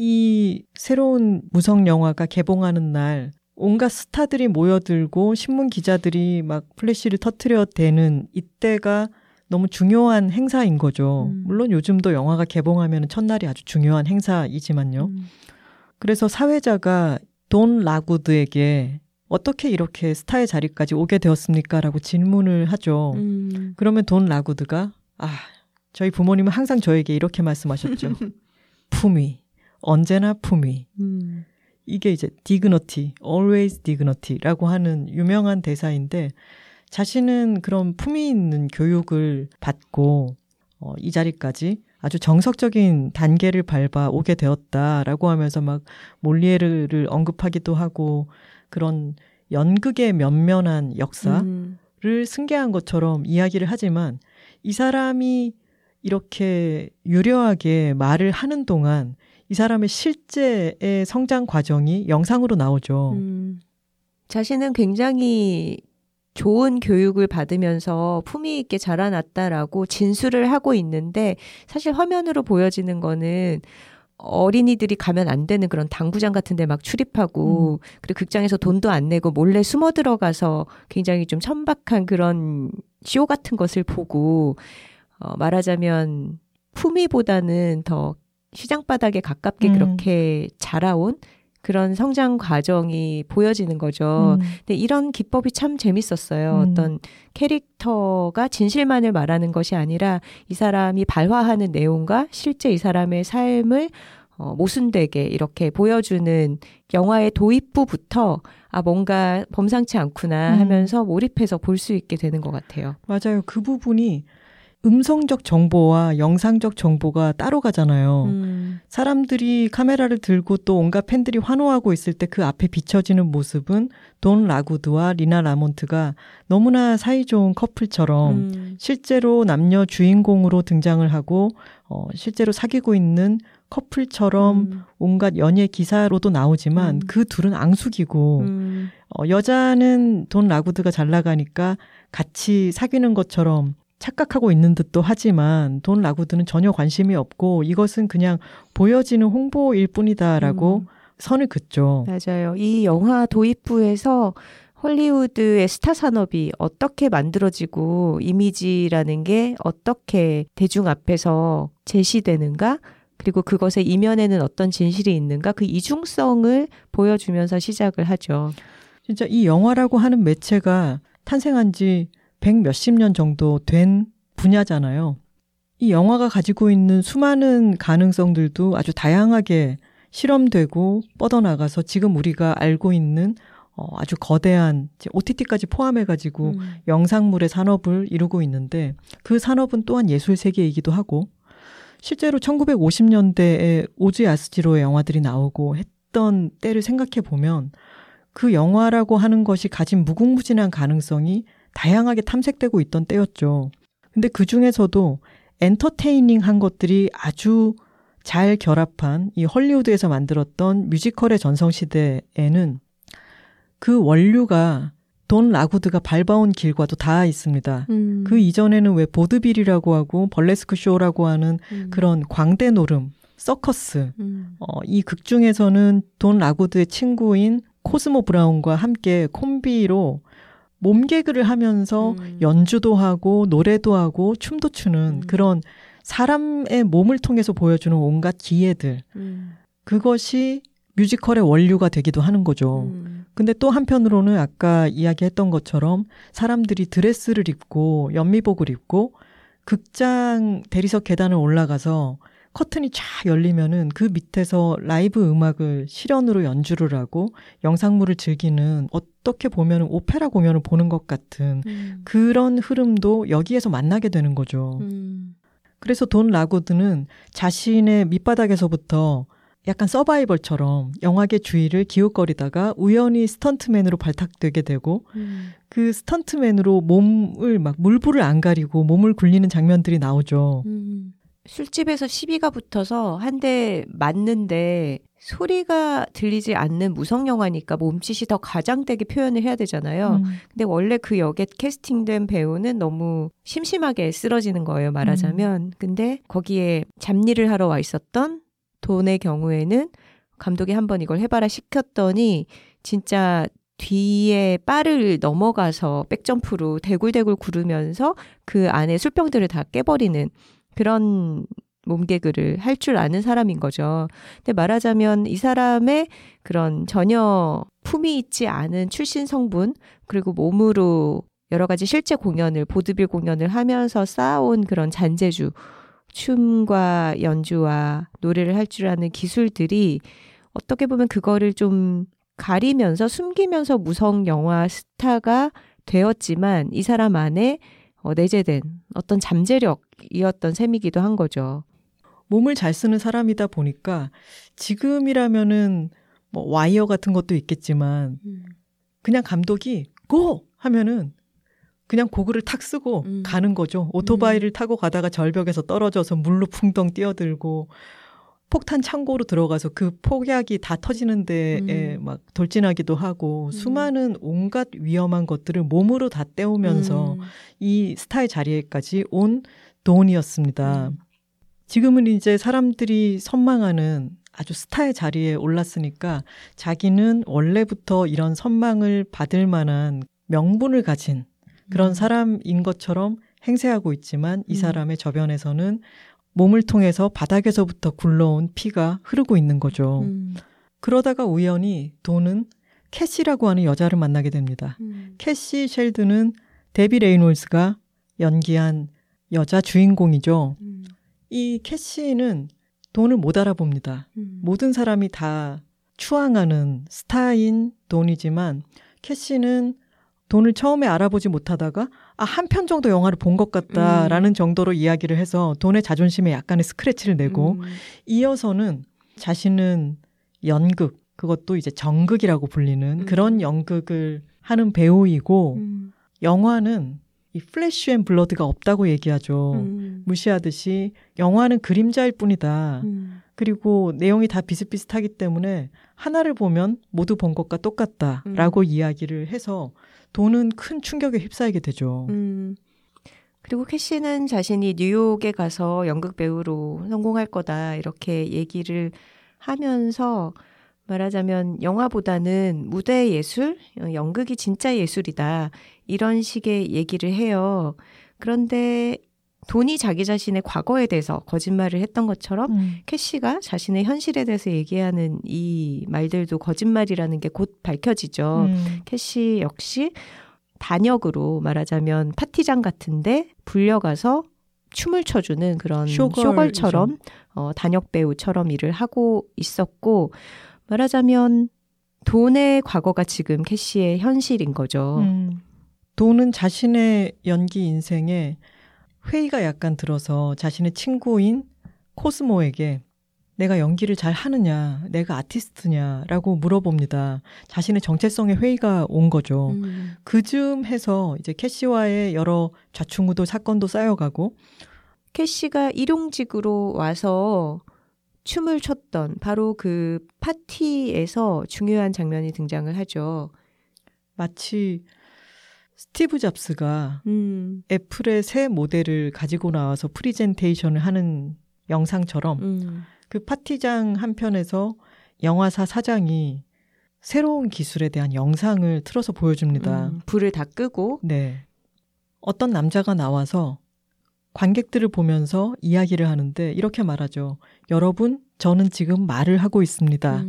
이 새로운 무성 영화가 개봉하는 날 온갖 스타들이 모여들고 신문 기자들이 막 플래시를 터트려 대는 이때가 너무 중요한 행사인 거죠. 음. 물론 요즘도 영화가 개봉하면 첫날이 아주 중요한 행사이지만요. 음, 그래서 사회자가 돈 라구드에게 어떻게 이렇게 스타의 자리까지 오게 되었습니까? 라고 질문을 하죠. 음, 그러면 돈 라구드가 아, 저희 부모님은 항상 저에게 이렇게 말씀하셨죠. *laughs* 품위. 언제나 품위. 음, 이게 이제 dignity, always dignity라고 하는 유명한 대사인데 자신은 그런 품위 있는 교육을 받고 어, 이 자리까지 아주 정석적인 단계를 밟아 오게 되었다라고 하면서 막 몰리에르를 언급하기도 하고 그런 연극의 면면한 역사를 음, 승계한 것처럼 이야기를 하지만 이 사람이 이렇게 유려하게 말을 하는 동안 이 사람의 실제의 성장 과정이 영상으로 나오죠. 음. 자신은 굉장히 좋은 교육을 받으면서 품위 있게 자라났다라고 진술을 하고 있는데 사실 화면으로 보여지는 거는 어린이들이 가면 안 되는 그런 당구장 같은 데 막 출입하고 그리고 극장에서 돈도 안 내고 몰래 숨어 들어가서 굉장히 좀 천박한 그런 쇼 같은 것을 보고 어 말하자면 품위보다는 더 시장 바닥에 가깝게 음. 그렇게 자라온 그런 성장 과정이 보여지는 거죠. 음. 근데 이런 기법이 참 재밌었어요. 음. 어떤 캐릭터가 진실만을 말하는 것이 아니라 이 사람이 발화하는 내용과 실제 이 사람의 삶을 어, 모순되게 이렇게 보여주는 영화의 도입부부터 아 뭔가 범상치 않구나 음. 하면서 몰입해서 볼 수 있게 되는 것 같아요. 맞아요. 그 부분이 음성적 정보와 영상적 정보가 따로 가잖아요. 음. 사람들이 카메라를 들고 또 온갖 팬들이 환호하고 있을 때 그 앞에 비춰지는 모습은 돈 라구드와 리나 라몬트가 너무나 사이좋은 커플처럼 음. 실제로 남녀 주인공으로 등장을 하고 어, 실제로 사귀고 있는 커플처럼 음. 온갖 연예 기사로도 나오지만 음. 그 둘은 앙숙이고 음. 어, 여자는 돈 라구드가 잘 나가니까 같이 사귀는 것처럼 착각하고 있는 듯도 하지만 돈 라구드는 전혀 관심이 없고 이것은 그냥 보여지는 홍보일 뿐이다라고 음. 선을 긋죠. 맞아요. 이 영화 도입부에서 헐리우드의 스타 산업이 어떻게 만들어지고 이미지라는 게 어떻게 대중 앞에서 제시되는가 그리고 그것의 이면에는 어떤 진실이 있는가 그 이중성을 보여주면서 시작을 하죠. 진짜 이 영화라고 하는 매체가 탄생한 지 백 몇십 년 정도 된 분야잖아요. 이 영화가 가지고 있는 수많은 가능성들도 아주 다양하게 실험되고 뻗어나가서 지금 우리가 알고 있는 어, 아주 거대한 OTT까지 포함해가지고 음. 영상물의 산업을 이루고 있는데 그 산업은 또한 예술 세계이기도 하고 실제로 1950년대에 오즈 야스지로의 영화들이 나오고 했던 때를 생각해 보면 그 영화라고 하는 것이 가진 무궁무진한 가능성이 다양하게 탐색되고 있던 때였죠. 근데 그 중에서도 entertaining 한 것들이 아주 잘 결합한 이 헐리우드에서 만들었던 뮤지컬의 전성시대에는 그 원류가 돈 락우드가 밟아온 길과도 닿아 있습니다. 음. 그 이전에는 왜 보드빌이라고 하고 벌레스크 쇼라고 하는 음. 그런 광대 놀음, 서커스, 음. 어, 이 극 중에서는 돈 락우드의 친구인 코스모 브라운과 함께 콤비로 몸개그를 하면서 음. 연주도 하고 노래도 하고 춤도 추는 음. 그런 사람의 몸을 통해서 보여주는 온갖 기회들. 음. 그것이 뮤지컬의 원류가 되기도 하는 거죠. 음. 근데 또 한편으로는 아까 이야기했던 것처럼 사람들이 드레스를 입고 연미복을 입고 극장 대리석 계단을 올라가서 커튼이 쫙 열리면은 그 밑에서 라이브 음악을 실연으로 연주를 하고 영상물을 즐기는 어떻게 보면 오페라 공연을 보는 것 같은 음. 그런 흐름도 여기에서 만나게 되는 거죠. 음. 그래서 돈 라구드는 자신의 밑바닥에서부터 약간 서바이벌처럼 영화계 주위를 기웃거리다가 우연히 스턴트맨으로 발탁되게 되고 음. 그 스턴트맨으로 몸을 막 물불을 안 가리고 몸을 굴리는 장면들이 나오죠. 음. 술집에서 시비가 붙어서 한 대 맞는데 소리가 들리지 않는 무성 영화니까 몸짓이 더 가장되게 표현을 해야 되잖아요. 음. 근데 원래 그 역에 캐스팅된 배우는 너무 심심하게 쓰러지는 거예요, 말하자면. 근데 거기에 잡일을 하러 와 있었던 돈의 경우에는 감독이 한번 이걸 해봐라 시켰더니 진짜 뒤에 바를 넘어가서 백점프로 대굴대굴 구르면서 그 안에 술병들을 다 깨버리는 그런 몸개그를 할 줄 아는 사람인 거죠. 근데 말하자면 이 사람의 그런 전혀 품이 있지 않은 출신 성분 그리고 몸으로 여러 가지 실제 공연을 보드빌 공연을 하면서 쌓아온 그런 잔재주 춤과 연주와 노래를 할 줄 아는 기술들이 어떻게 보면 그거를 좀 가리면서 숨기면서 무성 영화 스타가 되었지만 이 사람 안에 어, 내재된 어떤 잠재력이었던 셈이기도 한 거죠. 몸을 잘 쓰는 사람이다 보니까 지금이라면은 뭐 와이어 같은 것도 있겠지만 그냥 감독이 고 하면은 그냥 고글을 탁 쓰고 음. 가는 거죠. 오토바이를 타고 가다가 절벽에서 떨어져서 물로 풍덩 뛰어들고 폭탄 창고로 들어가서 그 폭약이 다 터지는 데에 음. 막 돌진하기도 하고 음. 수많은 온갖 위험한 것들을 몸으로 다 때우면서 음. 이 스타의 자리에까지 온 돈이었습니다. 음. 지금은 이제 사람들이 선망하는 아주 스타의 자리에 올랐으니까 자기는 원래부터 이런 선망을 받을 만한 명분을 가진 그런 음. 사람인 것처럼 행세하고 있지만 이 음. 사람의 저변에서는 몸을 통해서 바닥에서부터 굴러온 피가 흐르고 있는 거죠. 음. 그러다가 우연히 돈은 캐시라고 하는 여자를 만나게 됩니다. 음. 캐시 셀든은 데비 레이놀즈가 연기한 여자 주인공이죠. 음. 이 캐시는 돈을 못 알아봅니다. 음. 모든 사람이 다 추앙하는 스타인 돈이지만 캐시는 돈을 처음에 알아보지 못하다가 아, 한 편 정도 영화를 본 것 같다라는 정도로 이야기를 해서 돈의 자존심에 약간의 스크래치를 내고 음. 이어서는 자신은 연극 그것도 이제 정극이라고 불리는 음. 그런 연극을 하는 배우이고 음. 영화는 이 flesh and blood가 없다고 얘기하죠. 음. 무시하듯이 영화는 그림자일 뿐이다. 음. 그리고 내용이 다 비슷비슷하기 때문에 하나를 보면 모두 본 것과 똑같다라고 음. 이야기를 해서 돈은 큰 충격에 휩싸이게 되죠. 음. 그리고 캐시는 자신이 뉴욕에 가서 연극 배우로 성공할 거다 이렇게 얘기를 하면서 말하자면 영화보다는 무대 예술, 어, 연극이 진짜 예술이다 이런 식의 얘기를 해요. 그런데 돈이 자기 자신의 과거에 대해서 거짓말을 했던 것처럼 음. 캐시가 자신의 현실에 대해서 얘기하는 이 말들도 거짓말이라는 게 곧 밝혀지죠. 음. 캐시 역시 단역으로 말하자면 파티장 같은데 불려가서 춤을 춰주는 그런 쇼걸이죠. 쇼걸처럼 어, 단역 배우처럼 일을 하고 있었고 말하자면 돈의 과거가 지금 캐시의 현실인 거죠. 음. 돈은 자신의 연기 인생에 회의가 약간 들어서 자신의 친구인 코스모에게 내가 연기를 잘 하느냐, 내가 아티스트냐라고 물어봅니다. 자신의 정체성의 회의가 온 거죠. 음. 그쯤 해서 이제 캐시와의 여러 좌충우돌 사건도 쌓여가고 캐시가 일용직으로 와서 춤을 췄던 바로 그 파티에서 중요한 장면이 등장을 하죠. 마치 스티브 잡스가 음, 애플의 새 모델을 가지고 나와서 프리젠테이션을 하는 영상처럼 음, 그 파티장 한편에서 영화사 사장이 새로운 기술에 대한 영상을 틀어서 보여줍니다. 음, 불을 다 끄고 네. 어떤 남자가 나와서 관객들을 보면서 이야기를 하는데 이렇게 말하죠. 여러분, 저는 지금 말을 하고 있습니다.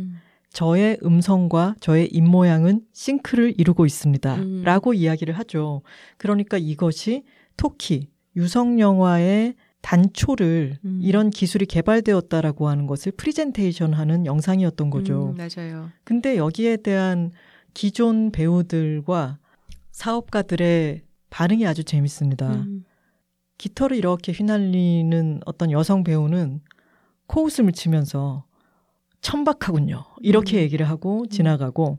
음, 저의 음성과 저의 입모양은 sync를 이루고 있습니다. 음. 라고 이야기를 하죠. 그러니까 이것이 토키, 유성 영화의 단초를 음. 이런 기술이 개발되었다라고 하는 것을 프리젠테이션 하는 영상이었던 거죠. 음, 맞아요. 근데 여기에 대한 기존 배우들과 사업가들의 반응이 아주 재밌습니다. 음, 깃털을 이렇게 휘날리는 어떤 여성 배우는 코웃음을 치면서 천박하군요. 이렇게 음. 얘기를 하고 지나가고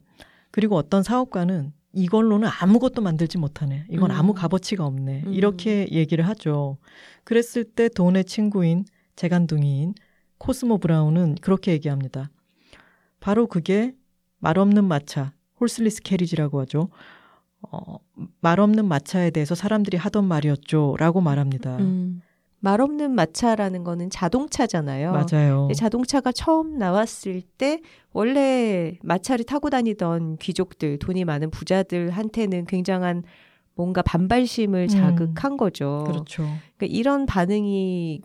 그리고 어떤 사업가는 이걸로는 아무것도 만들지 못하네. 이건 음. 아무 값어치가 없네. 음. 이렇게 얘기를 하죠. 그랬을 때 돈의 친구인 재간둥이인 코스모 브라운은 그렇게 얘기합니다. 바로 그게 말없는 마차, horseless carriage라고 하죠. 어, 말없는 마차에 대해서 사람들이 하던 말이었죠. 라고 말합니다. 음. 말 없는 마차라는 거는 자동차잖아요. 맞아요. 자동차가 처음 나왔을 때 원래 마차를 타고 다니던 귀족들, 돈이 많은 부자들한테는 굉장한 뭔가 반발심을 음. 자극한 거죠. 그렇죠. 그러니까 이런 반응이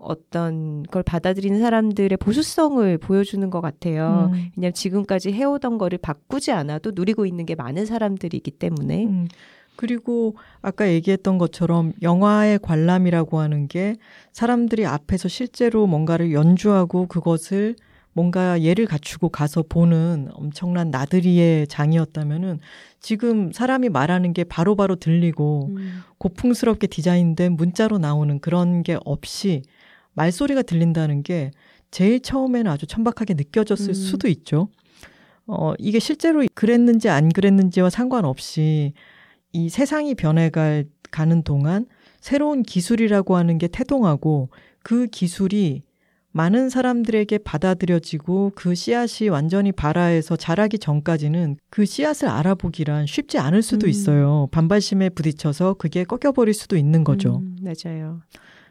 어떤 걸 받아들이는 사람들의 보수성을 보여주는 것 같아요. 음. 왜냐하면 지금까지 해오던 거를 바꾸지 않아도 누리고 있는 게 많은 사람들이기 때문에. 음. 그리고 아까 얘기했던 것처럼 영화의 관람이라고 하는 게 사람들이 앞에서 실제로 뭔가를 연주하고 그것을 뭔가 예를 갖추고 가서 보는 엄청난 나들이의 장이었다면은 지금 사람이 말하는 게 바로바로 들리고 음. 고풍스럽게 디자인된 문자로 나오는 그런 게 없이 말소리가 들린다는 게 제일 처음에는 아주 천박하게 느껴졌을 음. 수도 있죠. 어, 이게 실제로 그랬는지 안 그랬는지와 상관없이 이 세상이 변해갈 가는 동안 새로운 기술이라고 하는 게 태동하고 그 기술이 많은 사람들에게 받아들여지고 그 씨앗이 완전히 발아해서 자라기 전까지는 그 씨앗을 알아보기란 쉽지 않을 수도 음. 있어요. 반발심에 부딪혀서 그게 꺾여버릴 수도 있는 거죠. 음, 맞아요.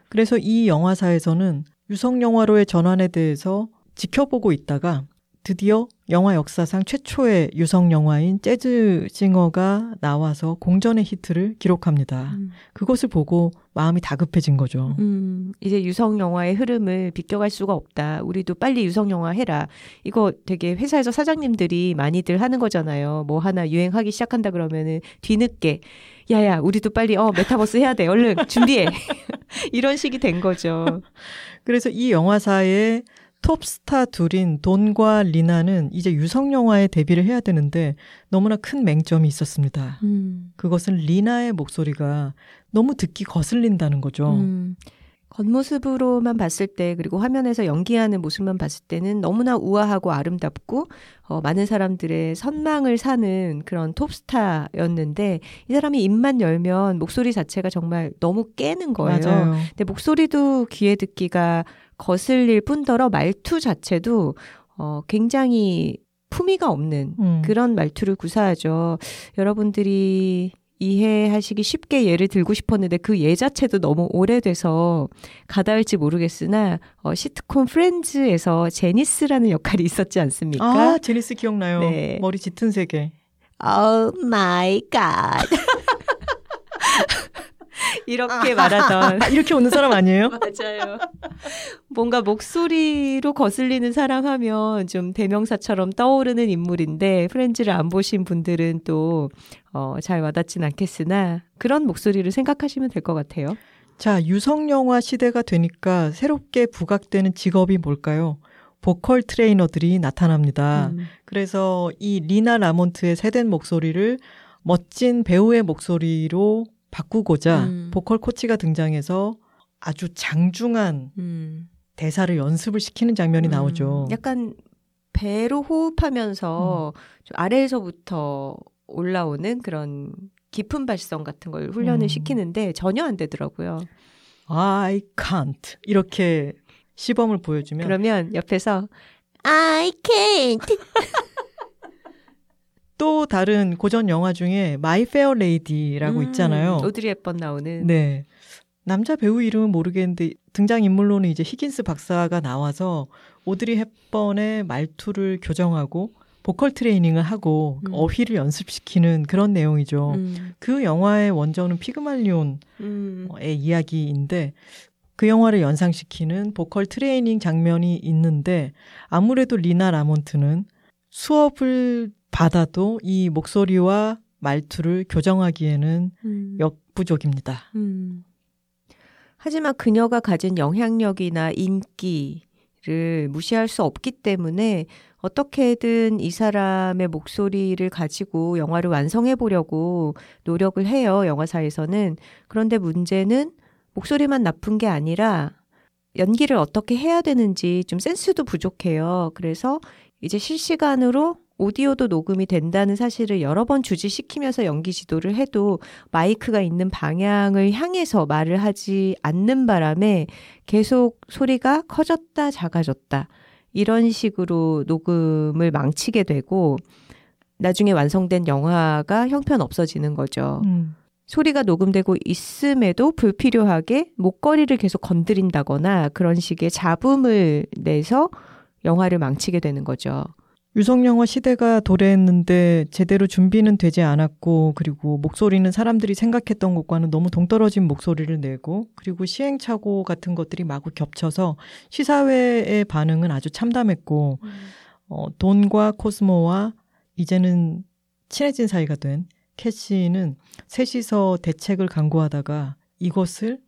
그래서 이 영화사에서는 유성 영화로의 전환에 대해서 지켜보고 있다가 드디어 영화 역사상 최초의 유성 영화인 재즈 싱어가 나와서 공전의 히트를 기록합니다. 음. 그것을 보고 마음이 다급해진 거죠. 음, 이제 유성 영화의 흐름을 비껴갈 수가 없다. 우리도 빨리 유성 영화 해라. 이거 되게 회사에서 사장님들이 많이들 하는 거잖아요. 뭐 하나 유행하기 시작한다 그러면은 뒤늦게 야야 우리도 빨리 어 메타버스 해야 돼. 얼른 준비해. *laughs* 이런 식이 된 거죠. *laughs* 그래서 이 영화사의 톱스타 둘인 돈과 리나는 이제 유성 영화에 데뷔를 해야 되는데 너무나 큰 맹점이 있었습니다. 음. 그것은 리나의 목소리가 너무 듣기 거슬린다는 거죠. 음. 겉모습으로만 봤을 때 그리고 화면에서 연기하는 모습만 봤을 때는 너무나 우아하고 아름답고 어, 많은 사람들의 선망을 사는 그런 톱스타였는데 이 사람이 입만 열면 목소리 자체가 정말 너무 깨는 거예요. 맞아요. 근데 목소리도 귀에 듣기가 거슬릴 뿐더러 말투 자체도 어, 굉장히 품위가 없는 음. 그런 말투를 구사하죠. 여러분들이 이해하시기 쉽게 예를 들고 싶었는데 그 예 자체도 너무 오래돼서 가다할지 모르겠으나 어, 시트콤 프렌즈에서 제니스라는 역할이 있었지 않습니까? 아, 제니스 기억나요. 네. 머리 짙은 색에. Oh my God. *laughs* 이렇게 말하던 *laughs* 이렇게 웃는 사람 아니에요? *laughs* 맞아요. 뭔가 목소리로 거슬리는 사람 하면 좀 대명사처럼 떠오르는 인물인데 Friends를 안 보신 분들은 또 어, 잘 와닿진 않겠으나 그런 목소리를 생각하시면 될 것 같아요. 자, 유성 영화 시대가 되니까 새롭게 부각되는 직업이 뭘까요? 보컬 트레이너들이 나타납니다. 음. 그래서 이 리나 라몬트의 세된 목소리를 멋진 배우의 목소리로 바꾸고자 음. 보컬 코치가 등장해서 아주 장중한 음. 대사를 연습을 시키는 장면이 음. 나오죠. 약간 배로 호흡하면서 음. 좀 아래에서부터 올라오는 그런 깊은 발성 같은 걸 훈련을 음. 시키는데 전혀 안 되더라고요. I can't 이렇게 시범을 보여주면 그러면 옆에서 I can't *laughs* 또 다른 고전 영화 중에 My Fair Lady라고 음, 있잖아요. 오드리 헵번 나오는. 네. 남자 배우 이름은 모르겠는데 등장 인물로는 이제 히긴스 박사가 나와서 오드리 헵번의 말투를 교정하고 보컬 트레이닝을 하고 음. 어휘를 연습시키는 그런 내용이죠. 음. 그 영화의 원조는 피그말리온의 음. 이야기인데 그 영화를 연상시키는 보컬 트레이닝 장면이 있는데 아무래도 리나 라몬트는 수업을 받아도 이 목소리와 말투를 교정하기에는 음. 역부족입니다. 음. 하지만 그녀가 가진 영향력이나 인기를 무시할 수 없기 때문에 어떻게든 이 사람의 목소리를 가지고 영화를 완성해 보려고 노력을 해요, 영화사에서는. 그런데 문제는 목소리만 나쁜 게 아니라 연기를 어떻게 해야 되는지 좀 센스도 부족해요. 그래서 이제 실시간으로 오디오도 녹음이 된다는 사실을 여러 번 주지시키면서 연기 지도를 해도 마이크가 있는 방향을 향해서 말을 하지 않는 바람에 계속 소리가 커졌다 작아졌다 이런 식으로 녹음을 망치게 되고 나중에 완성된 영화가 형편 없어지는 거죠. 음. 소리가 녹음되고 있음에도 불필요하게 목걸이를 계속 건드린다거나 그런 식의 잡음을 내서 영화를 망치게 되는 거죠. 유성영화 시대가 도래했는데 제대로 준비는 되지 않았고 그리고 목소리는 사람들이 생각했던 것과는 너무 동떨어진 목소리를 내고 그리고 시행착오 같은 것들이 마구 겹쳐서 시사회의 반응은 아주 참담했고 음. 어, 돈과 코스모와 이제는 친해진 사이가 된 캐시는 셋이서 대책을 강구하다가 이것을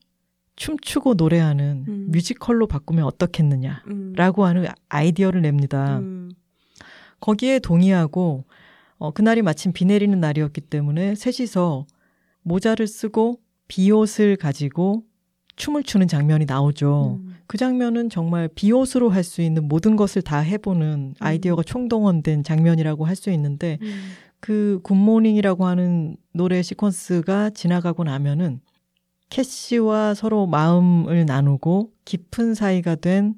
춤추고 노래하는 음. 뮤지컬로 바꾸면 어떻겠느냐라고 음. 하는 아이디어를 냅니다. 음. 거기에 동의하고 어, 그날이 마침 비 내리는 날이었기 때문에 셋이서 모자를 쓰고 비옷을 가지고 춤을 추는 장면이 나오죠. 음. 그 장면은 정말 비옷으로 할 수 있는 모든 것을 다 해보는 음. 아이디어가 총동원된 장면이라고 할 수 있는데 음. 그 Good Morning이라고 하는 노래 시퀀스가 지나가고 나면은 캐시와 서로 마음을 나누고 깊은 사이가 된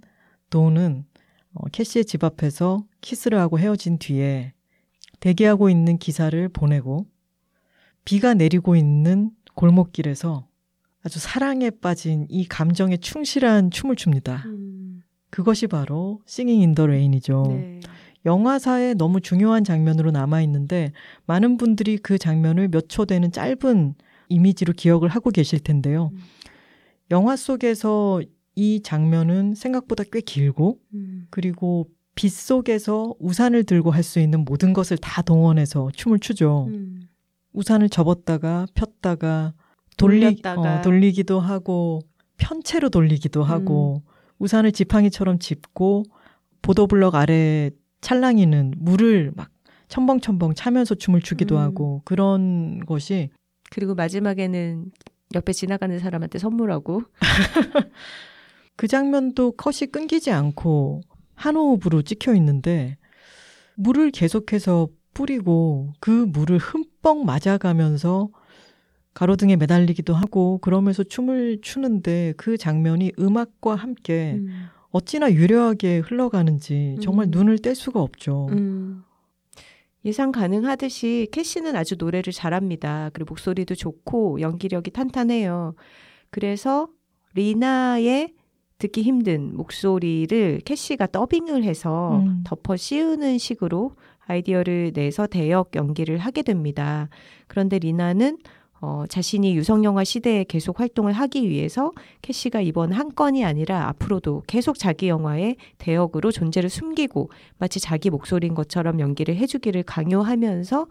돈은 어, 캐시의 집 앞에서 키스를 하고 헤어진 뒤에 대기하고 있는 기사를 보내고 비가 내리고 있는 골목길에서 아주 사랑에 빠진 이 감정에 충실한 춤을 춥니다. 음. 그것이 바로 Singin' in the Rain이죠. 네. 영화사에 너무 중요한 장면으로 남아 있는데 많은 분들이 그 장면을 몇 초 되는 짧은 이미지로 기억을 하고 계실 텐데요. 음. 영화 속에서 이 장면은 생각보다 꽤 길고 음. 그리고 빛 속에서 우산을 들고 할 수 있는 모든 것을 다 동원해서 춤을 추죠. 음. 우산을 접었다가 폈다가 돌리, 돌렸다가. 어, 돌리기도 하고 편채로 돌리기도 하고 우산을 지팡이처럼 짚고 보도블럭 아래 찰랑이는 물을 막 첨벙첨벙 차면서 춤을 추기도 음. 하고 그런 것이 그리고 마지막에는 옆에 지나가는 사람한테 선물하고 *laughs* 그 장면도 컷이 끊기지 않고 한 호흡으로 찍혀 있는데 물을 계속해서 뿌리고 그 물을 흠뻑 맞아가면서 가로등에 매달리기도 하고 그러면서 춤을 추는데 그 장면이 음악과 함께 음. 어찌나 유려하게 흘러가는지 정말 음. 눈을 뗄 수가 없죠. 음. 예상 가능하듯이 캐시는 아주 노래를 잘합니다. 그리고 목소리도 좋고 연기력이 탄탄해요. 그래서 리나의 듣기 힘든 목소리를 캐시가 더빙을 해서 음. 덮어 씌우는 식으로 아이디어를 내서 대역 연기를 하게 됩니다. 그런데 리나는 어, 자신이 유성영화 시대에 계속 활동을 하기 위해서 캐시가 이번 한 건이 아니라 앞으로도 계속 자기 영화에 대역으로 존재를 숨기고 마치 자기 목소리인 것처럼 연기를 해주기를 강요하면서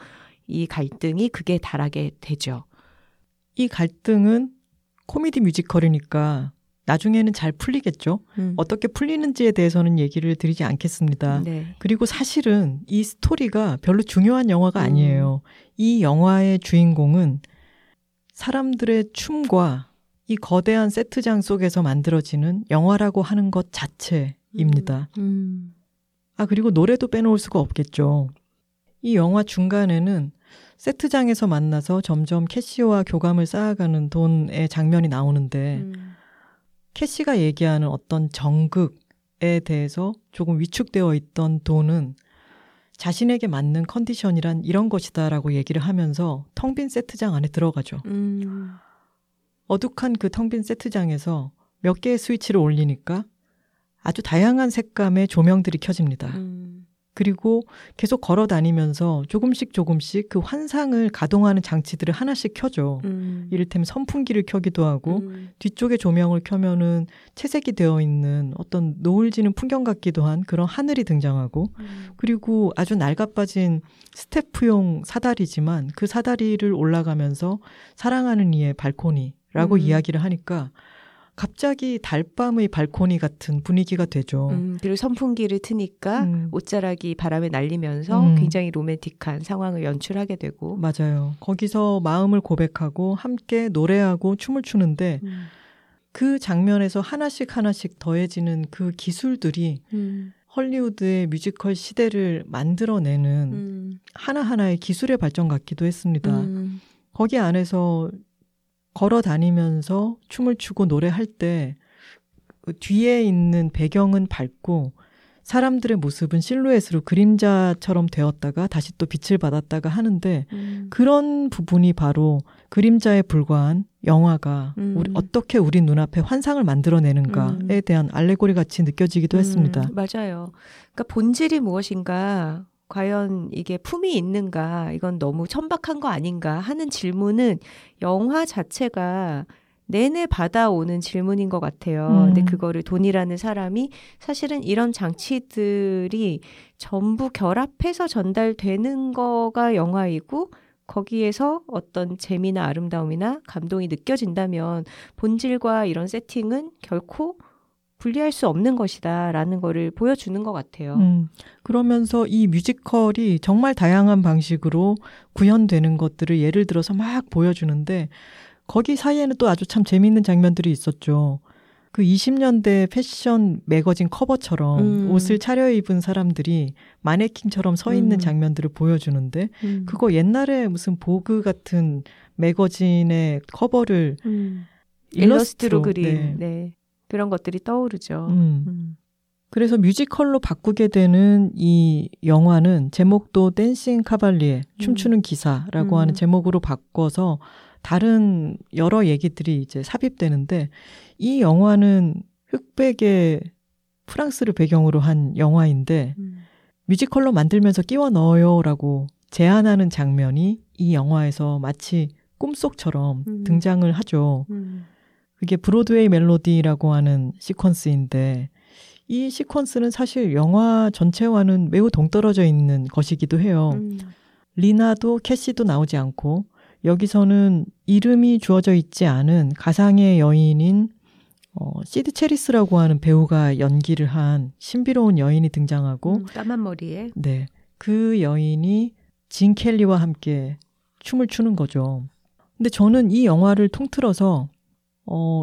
이 갈등이 극에 달하게 되죠. 이 갈등은 코미디 뮤지컬이니까 나중에는 잘 풀리겠죠. 음. 어떻게 풀리는지에 대해서는 얘기를 드리지 않겠습니다. 네. 그리고 사실은 이 스토리가 별로 중요한 영화가 음. 아니에요. 이 영화의 주인공은 사람들의 춤과 이 거대한 세트장 속에서 만들어지는 영화라고 하는 것 자체입니다. 음. 아, 그리고 노래도 빼놓을 수가 없겠죠. 이 영화 중간에는 세트장에서 만나서 점점 캐시와 교감을 쌓아가는 돈의 장면이 나오는데, 음. 캐시가 얘기하는 어떤 정극에 대해서 조금 위축되어 있던 돈은 자신에게 맞는 컨디션이란 이런 것이다라고 얘기를 하면서 텅 빈 세트장 안에 들어가죠. 음. 어둑한 그 텅 빈 세트장에서 몇 개의 스위치를 올리니까 아주 다양한 색감의 조명들이 켜집니다. 음. 그리고 계속 걸어 다니면서 조금씩 조금씩 그 환상을 가동하는 장치들을 하나씩 켜줘. 음. 이를테면 선풍기를 켜기도 하고 음. 뒤쪽에 조명을 켜면은 채색이 되어 있는 어떤 노을 지는 풍경 같기도 한 그런 하늘이 등장하고 음. 그리고 아주 낡아빠진 스태프용 사다리지만 그 사다리를 올라가면서 사랑하는 이의 발코니라고 음. 이야기를 하니까 갑자기 달밤의 발코니 같은 분위기가 되죠. 음. 그리고 선풍기를 트니까 음. 옷자락이 바람에 날리면서 음. 굉장히 로맨틱한 상황을 연출하게 되고 맞아요. 거기서 마음을 고백하고 함께 노래하고 춤을 추는데 음. 그 장면에서 하나씩 하나씩 더해지는 그 기술들이 음. 헐리우드의 뮤지컬 시대를 만들어내는 음. 하나하나의 기술의 발전 같기도 했습니다. 음. 거기 안에서 걸어 다니면서 춤을 추고 노래할 때 그 뒤에 있는 배경은 밝고 사람들의 모습은 실루엣으로 그림자처럼 되었다가 다시 또 빛을 받았다가 하는데 음. 그런 부분이 바로 그림자에 불과한 영화가 음. 우리 어떻게 우리 눈앞에 환상을 만들어내는가에 음. 대한 알레고리 같이 느껴지기도 했습니다. 음, 맞아요. 그러니까 본질이 무엇인가, 과연 이게 품이 있는가, 이건 너무 천박한 거 아닌가 하는 질문은 영화 자체가 내내 받아오는 질문인 것 같아요. 음. 근데 그거를 돈이라는 사람이 사실은 이런 장치들이 전부 결합해서 전달되는 거가 영화이고 거기에서 어떤 재미나 아름다움이나 감동이 느껴진다면 본질과 이런 세팅은 결코 분리할 수 없는 것이다라는 거를 보여주는 것 같아요. 음, 그러면서 이 뮤지컬이 정말 다양한 방식으로 구현되는 것들을 예를 들어서 막 보여주는데 거기 사이에는 또 아주 참 재미있는 장면들이 있었죠. 그 20년대 패션 매거진 커버처럼 음. 옷을 차려입은 사람들이 마네킹처럼 서 있는 음. 장면들을 보여주는데 음. 그거 옛날에 무슨 보그 같은 매거진의 커버를 음. 일러스트로, 일러스트로 그린 네. 네. 그런 것들이 떠오르죠. 음. 음. 그래서 뮤지컬로 바꾸게 되는 이 영화는 제목도 Dancing Cavalier 춤추는 기사라고 음. 하는 제목으로 바꿔서 다른 여러 얘기들이 이제 삽입되는데 이 영화는 흑백의 프랑스를 배경으로 한 영화인데 음. 뮤지컬로 만들면서 끼워 넣어요라고 제안하는 장면이 이 영화에서 마치 꿈속처럼 음. 등장을 하죠. 음. 그게 브로드웨이 멜로디라고 하는 시퀀스인데 이 시퀀스는 사실 영화 전체와는 매우 동떨어져 있는 것이기도 해요. 음. 리나도 캐시도 나오지 않고 여기서는 이름이 주어져 있지 않은 가상의 여인인 어, 시드 체리스라고 하는 배우가 연기를 한 신비로운 여인이 등장하고 음, 까만 머리에. 네. 그 여인이 진 켈리와 함께 춤을 추는 거죠. 근데 저는 이 영화를 통틀어서 어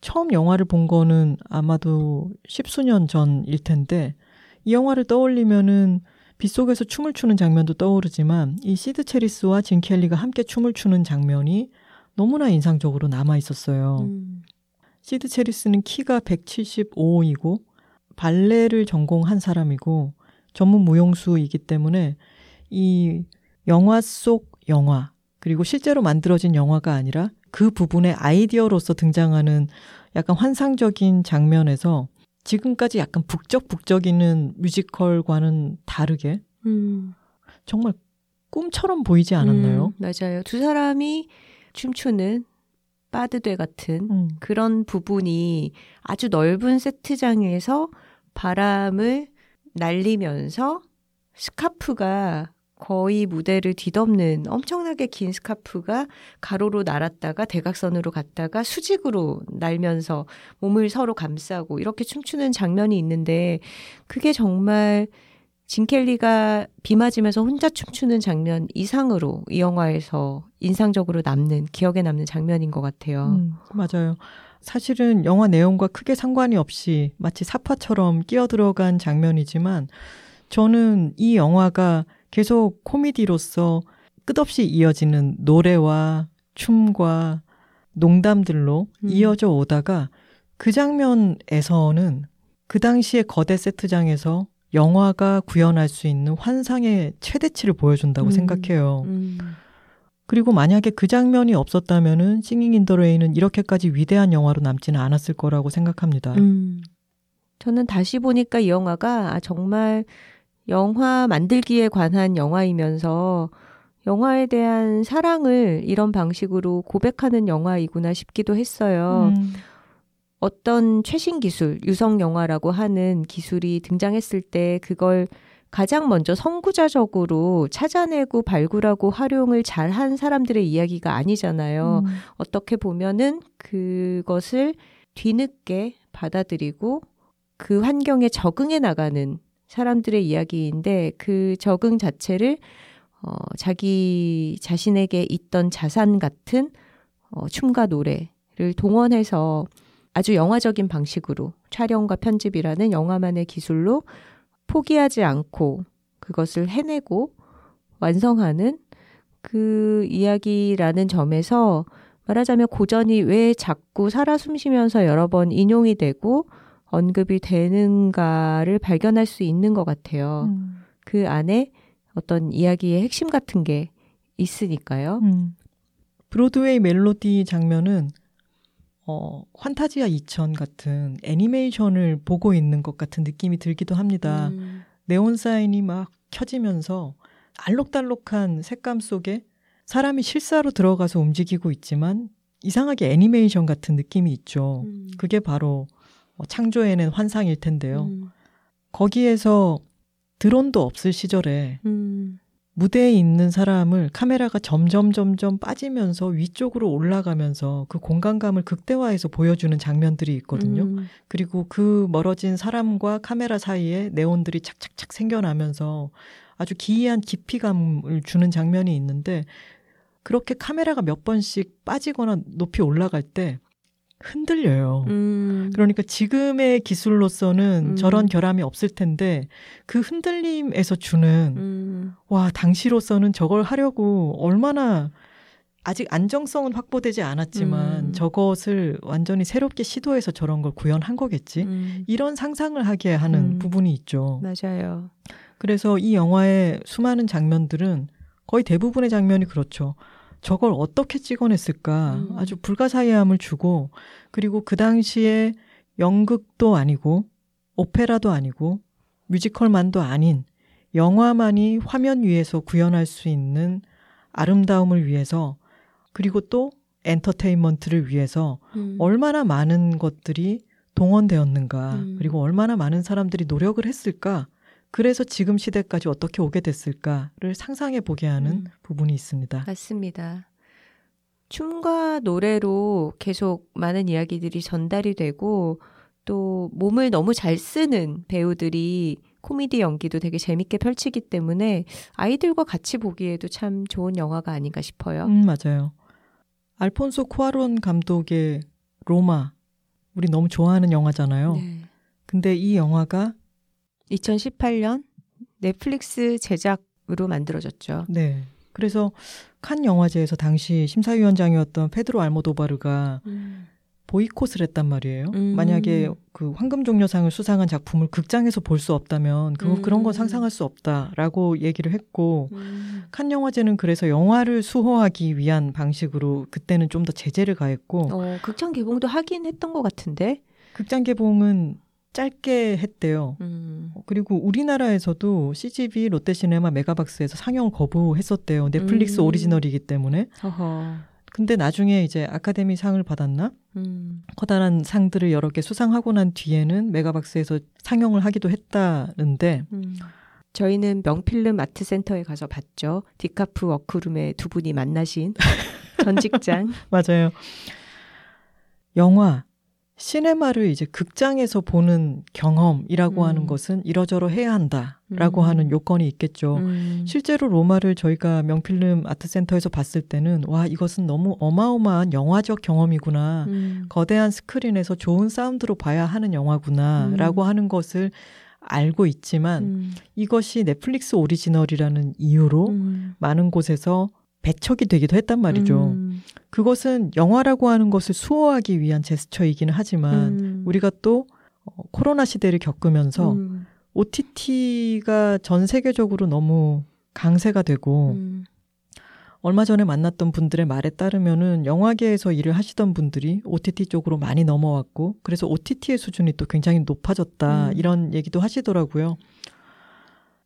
처음 영화를 본 거는 아마도 십수년 전일 텐데 이 영화를 떠올리면은 빗속에서 춤을 추는 장면도 떠오르지만 이 시드 체리스와 진 켈리가 함께 춤을 추는 장면이 너무나 인상적으로 남아 있었어요. 음. 시드 체리스는 키가 175이고 발레를 전공한 사람이고 전문 무용수이기 때문에 이 영화 속 영화 그리고 실제로 만들어진 영화가 아니라 그 부분의 아이디어로서 등장하는 약간 환상적인 장면에서 지금까지 약간 북적북적이는 뮤지컬과는 다르게 음. 정말 꿈처럼 보이지 않았나요? 음, 맞아요. 두 사람이 춤추는 빠드대 같은 음. 그런 부분이 아주 넓은 세트장에서 바람을 날리면서 스카프가 거의 무대를 뒤덮는 엄청나게 긴 스카프가 가로로 날았다가 대각선으로 갔다가 수직으로 날면서 몸을 서로 감싸고 이렇게 춤추는 장면이 있는데 그게 정말 진켈리가 비 맞으면서 혼자 춤추는 장면 이상으로 이 영화에서 인상적으로 남는 기억에 남는 장면인 것 같아요. 음, 맞아요. 사실은 영화 내용과 크게 상관이 없이 마치 사파처럼 끼어 들어간 장면이지만 저는 이 영화가 계속 코미디로서 끝없이 이어지는 노래와 춤과 농담들로 음. 이어져 오다가 그 장면에서는 그 당시의 거대 세트장에서 영화가 구현할 수 있는 환상의 최대치를 보여준다고 음. 생각해요. 음. 그리고 만약에 그 장면이 없었다면은 Singin' in the Rain은 이렇게까지 위대한 영화로 남지는 않았을 거라고 생각합니다. 음. 저는 다시 보니까 이 영화가 아, 정말 영화 만들기에 관한 영화이면서 영화에 대한 사랑을 이런 방식으로 고백하는 영화이구나 싶기도 했어요. 음, 어떤 최신 기술, 유성 영화라고 하는 기술이 등장했을 때 그걸 가장 먼저 선구자적으로 찾아내고 발굴하고 활용을 잘 한 사람들의 이야기가 아니잖아요. 음, 어떻게 보면은 그것을 뒤늦게 받아들이고 그 환경에 적응해 나가는 사람들의 이야기인데 그 적응 자체를 어, 자기 자신에게 있던 자산 같은 어, 춤과 노래를 동원해서 아주 영화적인 방식으로 촬영과 편집이라는 영화만의 기술로 포기하지 않고 그것을 해내고 완성하는 그 이야기라는 점에서 말하자면 고전이 왜 자꾸 살아 숨쉬면서 여러 번 인용이 되고 언급이 되는가를 발견할 수 있는 것 같아요. 음, 그 안에 어떤 이야기의 핵심 같은 게 있으니까요. 음. 브로드웨이 멜로디 장면은 어, 환타지아 2000 같은 애니메이션을 보고 있는 것 같은 느낌이 들기도 합니다. 음, 네온 사인이 막 켜지면서 알록달록한 색감 속에 사람이 실사로 들어가서 움직이고 있지만 이상하게 애니메이션 같은 느낌이 있죠. 음, 그게 바로 어, 창조해낸 환상일 텐데요. 음, 거기에서 드론도 없을 시절에 음, 무대에 있는 사람을 카메라가 점점 점점 빠지면서 위쪽으로 올라가면서 그 공간감을 극대화해서 보여주는 장면들이 있거든요. 음, 그리고 그 멀어진 사람과 카메라 사이에 네온들이 착착착 생겨나면서 아주 기이한 깊이감을 주는 장면이 있는데 그렇게 카메라가 몇 번씩 빠지거나 높이 올라갈 때 흔들려요. 음, 그러니까 지금의 기술로서는 음. 저런 결함이 없을 텐데 그 흔들림에서 주는 음, 와 당시로서는 저걸 하려고 얼마나 아직 안정성은 확보되지 않았지만 음. 저것을 완전히 새롭게 시도해서 저런 걸 구현한 거겠지. 음, 이런 상상을 하게 하는 음. 부분이 있죠. 맞아요. 그래서 이 영화의 수많은 장면들은 거의 대부분의 장면이 그렇죠. 저걸 어떻게 찍어냈을까? 음. 아주 불가사의함을 주고, 그리고 그 당시에 연극도 아니고, 오페라도 아니고, 뮤지컬만도 아닌, 영화만이 화면 위에서 구현할 수 있는 아름다움을 위해서 그리고 또 엔터테인먼트를 위해서 음. 얼마나 많은 것들이 동원되었는가 음. 그리고 얼마나 많은 사람들이 노력을 했을까 그래서 지금 시대까지 어떻게 오게 됐을까를 상상해 보게 하는 음. 부분이 있습니다. 맞습니다. 춤과 노래로 계속 많은 이야기들이 전달이 되고 또 몸을 너무 잘 쓰는 배우들이 코미디 연기도 되게 재밌게 펼치기 때문에 아이들과 같이 보기에도 참 좋은 영화가 아닌가 싶어요. 음, 맞아요. 알폰소 쿠아론 감독의 로마 우리 너무 좋아하는 영화잖아요. 네. 근데 이 영화가 2018년 넷플릭스 제작으로 만들어졌죠. 네. 그래서 칸 영화제에서 당시 심사위원장이었던 페드로 알모도바르가 보이콧을 했단 말이에요. 음. 만약에 그 황금종려상을 수상한 작품을 극장에서 볼 수 없다면 그거 음. 그런 건 상상할 수 없다라고 얘기를 했고 음. 칸 영화제는 그래서 영화를 수호하기 위한 방식으로 그때는 좀 더 제재를 가했고 어, 극장 개봉도 하긴 했던 것 같은데. 극장 개봉은 짧게 했대요. 음. 그리고 우리나라에서도 CGV 롯데시네마 메가박스에서 상영을 거부했었대요. 넷플릭스 음. 오리지널이기 때문에. 허허. 근데 나중에 이제 아카데미 상을 받았나? 음. 커다란 상들을 여러 개 수상하고 난 뒤에는 메가박스에서 상영을 하기도 했다는데 음. 저희는 명필름 아트센터에 가서 봤죠. 디카프 워크룸의 두 분이 만나신 *laughs* 전 직장. 맞아요. 영화 시네마를 이제 극장에서 보는 경험이라고 음. 하는 것은 이러저러 해야 한다라고 음. 하는 요건이 있겠죠. 음. 실제로 로마를 저희가 명필름 아트센터에서 봤을 때는 와 이것은 너무 어마어마한 영화적 경험이구나. 음. 거대한 스크린에서 좋은 사운드로 봐야 하는 영화구나라고 음. 하는 것을 알고 있지만 음. 이것이 넷플릭스 오리지널이라는 이유로 음. 많은 곳에서 배척이 되기도 했단 말이죠. 음. 그것은 영화라고 하는 것을 수호하기 위한 제스처이기는 하지만 음. 우리가 또 어, 코로나 시대를 겪으면서 음. OTT가 전 세계적으로 너무 강세가 되고 음. 얼마 전에 만났던 분들의 말에 따르면은 영화계에서 일을 하시던 분들이 OTT 쪽으로 많이 넘어왔고 그래서 OTT의 수준이 또 굉장히 높아졌다 음. 이런 얘기도 하시더라고요.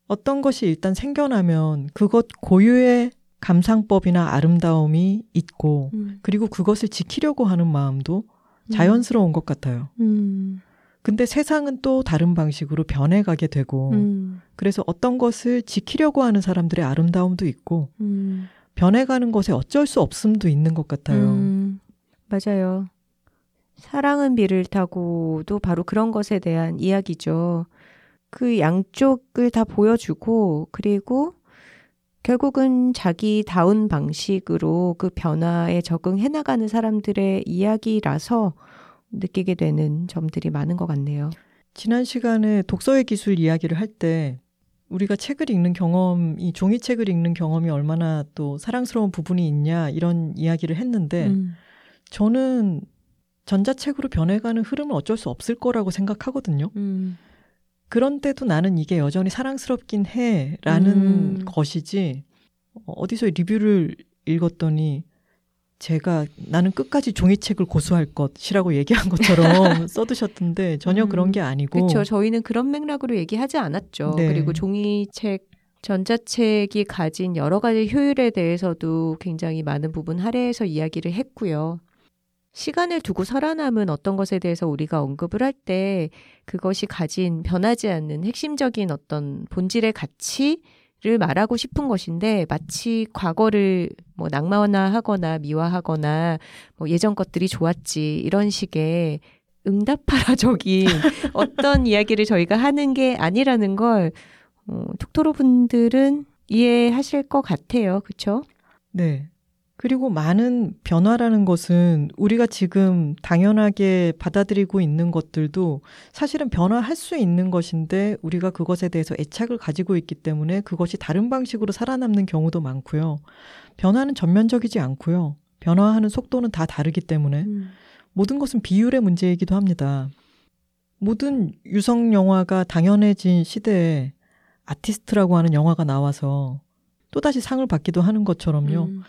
어떤 것이 일단 생겨나면 그것 고유의 감상법이나 아름다움이 있고 음. 그리고 그것을 지키려고 하는 마음도 자연스러운 것 같아요. 음. 근데 세상은 또 다른 방식으로 변해가게 되고 음. 그래서 어떤 것을 지키려고 하는 사람들의 아름다움도 있고 음. 변해가는 것에 어쩔 수 없음도 있는 것 같아요. 음, 맞아요. 사랑은 비를 타고도 바로 그런 것에 대한 이야기죠. 그 양쪽을 다 보여주고, 그리고 결국은 자기다운 방식으로 그 변화에 적응해 나가는 사람들의 이야기라서 느끼게 되는 점들이 많은 것 같네요. 지난 시간에 독서의 기술 이야기를 할 때 우리가 책을 읽는 경험 이 종이책을 읽는 경험이 얼마나 또 사랑스러운 부분이 있냐 이런 이야기를 했는데 음, 저는 전자책으로 변해가는 흐름은 어쩔 수 없을 거라고 생각하거든요. 음, 그런데도 나는 이게 여전히 사랑스럽긴 해 라는 음. 것이지 어, 어디서 리뷰를 읽었더니 제가 나는 끝까지 종이책을 고수할 것이라고 *laughs* 얘기한 것처럼 *laughs* 써두셨던데 전혀 음. 그런 게 아니고 그렇죠. 저희는 그런 맥락으로 얘기하지 않았죠. 네. 그리고 종이책, 전자책이 가진 여러 가지 효율에 대해서도 굉장히 많은 부분 할애해서 이야기를 했고요. 시간을 두고 살아남은 어떤 것에 대해서 우리가 언급을 할 때 그것이 가진 변하지 않는 핵심적인 어떤 본질의 가치를 말하고 싶은 것인데 마치 과거를 뭐 낭만화하거나 미화하거나 뭐 예전 것들이 좋았지 이런 식의 응답하라적인 *laughs* 어떤 이야기를 저희가 하는 게 아니라는 걸 어, 톡토로 분들은 이해하실 것 같아요. 그렇죠? 네. 그리고 많은 변화라는 것은 우리가 지금 당연하게 받아들이고 있는 것들도 사실은 변화할 수 있는 것인데 우리가 그것에 대해서 애착을 가지고 있기 때문에 그것이 다른 방식으로 살아남는 경우도 많고요. 변화는 전면적이지 않고요. 변화하는 속도는 다 다르기 때문에 모든 것은 비율의 문제이기도 합니다. 모든 유성 영화가 당연해진 시대에 아티스트라고 하는 영화가 나와서 또다시 상을 받기도 하는 것처럼요. 음,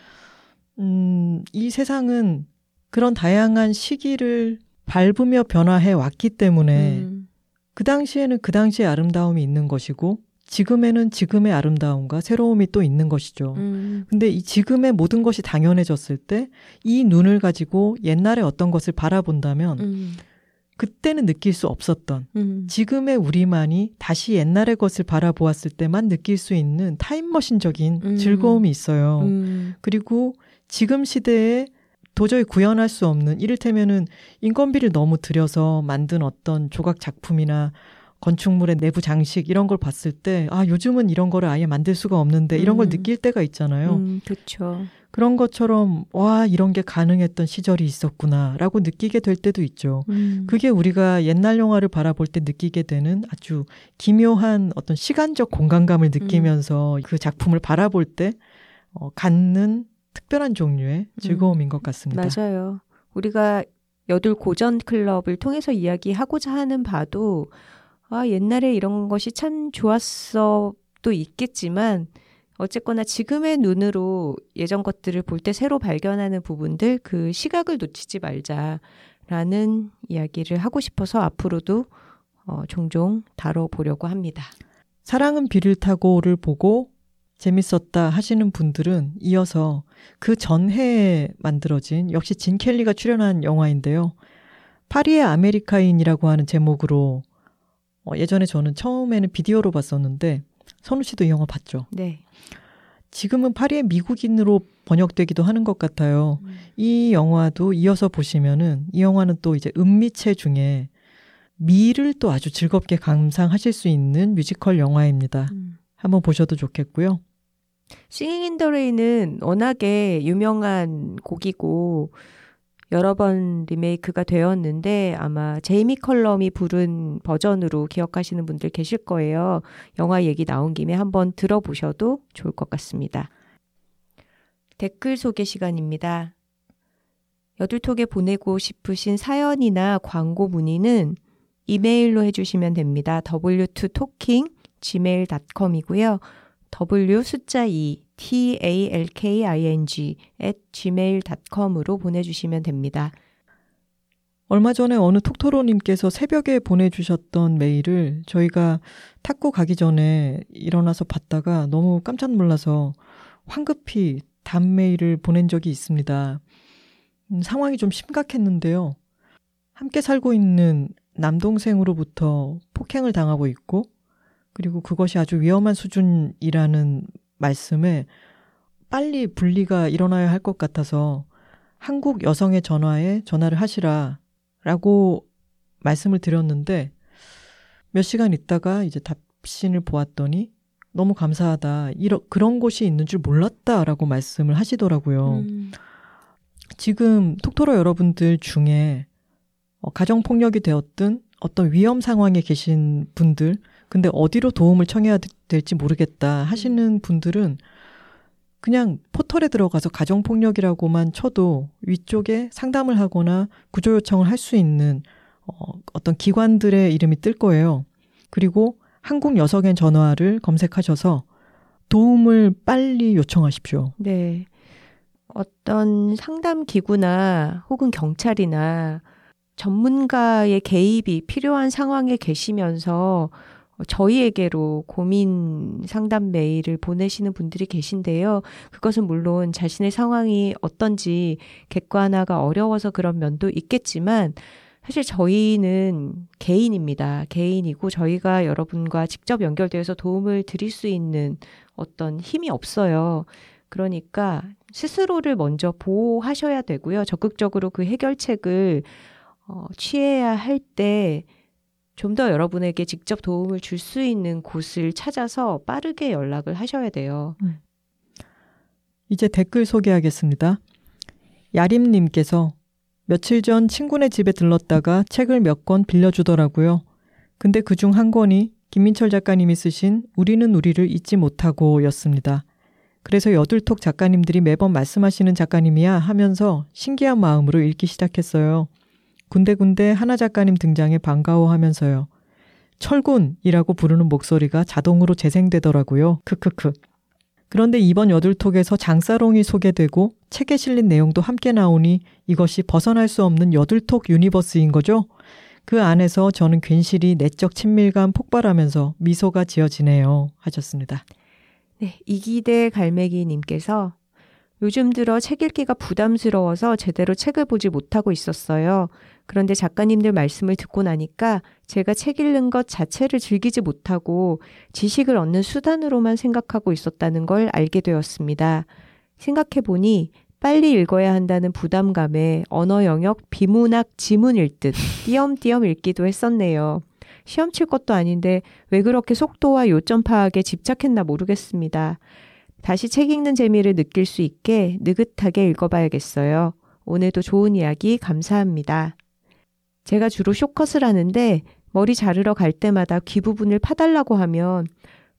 음, 이 세상은 그런 다양한 시기를 밟으며 변화해 왔기 때문에 음, 그 당시에는 그 당시의 아름다움이 있는 것이고 지금에는 지금의 아름다움과 새로움이 또 있는 것이죠. 음. 근데 이 지금의 모든 것이 당연해졌을 때 이 눈을 가지고 옛날에 어떤 것을 바라본다면 음. 그때는 느낄 수 없었던 음. 지금의 우리만이 다시 옛날의 것을 바라보았을 때만 느낄 수 있는 타임머신적인 음. 즐거움이 있어요. 음. 그리고 지금 시대에 도저히 구현할 수 없는 이를테면은 인건비를 너무 들여서 만든 어떤 조각 작품이나 건축물의 내부 장식 이런 걸 봤을 때 아 요즘은 이런 거를 아예 만들 수가 없는데 이런 걸 음. 느낄 때가 있잖아요. 음, 그렇죠. 그런 것처럼 와 이런 게 가능했던 시절이 있었구나라고 느끼게 될 때도 있죠. 음. 그게 우리가 옛날 영화를 바라볼 때 느끼게 되는 아주 기묘한 어떤 시간적 공간감을 느끼면서 그 작품을 바라볼 때 어, 갖는 특별한 종류의 즐거움인 것 같습니다. 맞아요. 우리가 여둘 고전 클럽을 통해서 이야기하고자 하는 바도 아, 옛날에 이런 것이 참 좋았어도 있겠지만 어쨌거나 지금의 눈으로 예전 것들을 볼 때 새로 발견하는 부분들 그 시각을 놓치지 말자라는 이야기를 하고 싶어서 앞으로도 어, 종종 다뤄보려고 합니다. 사랑은 비를 타고를 보고 재밌었다 하시는 분들은 이어서 그 전해에 만들어진 역시 진 켈리가 출연한 영화인데요. 파리의 아메리카인이라고 하는 제목으로 어, 예전에 저는 처음에는 비디오로 봤었는데 선우 씨도 이 영화 봤죠. 네. 지금은 파리의 미국인으로 번역되기도 하는 것 같아요. 이 영화도 이어서 보시면은 이 영화는 또 이제 은미체 중에 미를 또 아주 즐겁게 감상하실 수 있는 뮤지컬 영화입니다. 음. 한번 보셔도 좋겠고요. Singin' in the Rain은 워낙에 유명한 곡이고 여러 번 리메이크가 되었는데 아마 제이미 컬럼이 부른 버전으로 기억하시는 분들 계실 거예요. 영화 얘기 나온 김에 한번 들어보셔도 좋을 것 같습니다. 댓글 소개 시간입니다. 여둘톡에 보내고 싶으신 사연이나 광고 문의는 이메일로 해주시면 됩니다. w2talking gmail.com이고요. w 숫자 2 t a l k i n g at gmail.com으로 보내주시면 됩니다. 얼마 전에 어느 톡토로님께서 새벽에 보내주셨던 메일을 저희가 탁구 가기 전에 일어나서 봤다가 너무 깜짝 놀라서 황급히 답 메일을 보낸 적이 있습니다. 음, 상황이 좀 심각했는데요. 함께 살고 있는 남동생으로부터 폭행을 당하고 있고, 그리고 그것이 아주 위험한 수준이라는 말씀에 빨리 분리가 일어나야 할 것 같아서 한국 여성의 전화에 전화를 하시라 라고 말씀을 드렸는데 몇 시간 있다가 이제 답신을 보았더니 너무 감사하다. 이런 그런 곳이 있는 줄 몰랐다라고 말씀을 하시더라고요. 음, 지금 톡토로 여러분들 중에 어, 가정 폭력이 되었든 어떤 위험 상황에 계신 분들 근데 어디로 도움을 청해야 되- 될지 모르겠다 하시는 분들은 그냥 포털에 들어가서 가정 폭력이라고만 쳐도 위쪽에 상담을 하거나 구조 요청을 할 수 있는 어, 어떤 기관들의 이름이 뜰 거예요. 그리고 한국 여성의 전화를 검색하셔서 도움을 빨리 요청하십시오. 네. 어떤 상담 기구나 혹은 경찰이나 전문가의 개입이 필요한 상황에 계시면서 저희에게로 고민 상담 메일을 보내시는 분들이 계신데요. 그것은 물론 자신의 상황이 어떤지 객관화가 어려워서 그런 면도 있겠지만 사실 저희는 개인입니다. 개인이고 저희가 여러분과 직접 연결되어서 도움을 드릴 수 있는 어떤 힘이 없어요. 그러니까 스스로를 먼저 보호하셔야 되고요. 적극적으로 그 해결책을 어, 취해야 할 때 좀 더 여러분에게 직접 도움을 줄 수 있는 곳을 찾아서 빠르게 연락을 하셔야 돼요. 이제 댓글 소개하겠습니다. 야림님께서 며칠 전 친구네 집에 들렀다가 책을 몇 권 빌려주더라고요. 근데 그 중 한 권이 김민철 작가님이 쓰신 우리는 우리를 잊지 못하고 였습니다. 그래서 여둘톡 작가님들이 매번 말씀하시는 작가님이야 하면서 신기한 마음으로 읽기 시작했어요. 군데군데 하나 작가님 등장에 반가워하면서요. 철군이라고 부르는 목소리가 자동으로 재생되더라고요. 크크크. 그런데 이번 여둘톡에서 장사롱이 소개되고 책에 실린 내용도 함께 나오니 이것이 벗어날 수 없는 여둘톡 universe인 거죠? 그 안에서 저는 괜시리 내적 친밀감 폭발하면서 미소가 지어지네요. 하셨습니다. 네, 이기대 갈매기님께서 요즘 들어 책 읽기가 부담스러워서 제대로 책을 보지 못하고 있었어요. 그런데 작가님들 말씀을 듣고 나니까 제가 책 읽는 것 자체를 즐기지 못하고 지식을 얻는 수단으로만 생각하고 있었다는 걸 알게 되었습니다. 생각해보니 빨리 읽어야 한다는 부담감에 언어 영역 비문학 지문 읽듯 띄엄띄엄 읽기도 했었네요. 시험 칠 것도 아닌데 왜 그렇게 속도와 요점 파악에 집착했나 모르겠습니다. 다시 책 읽는 재미를 느낄 수 있게 느긋하게 읽어봐야겠어요. 오늘도 좋은 이야기 감사합니다. 제가 주로 쇼컷을 하는데 머리 자르러 갈 때마다 귀 부분을 파달라고 하면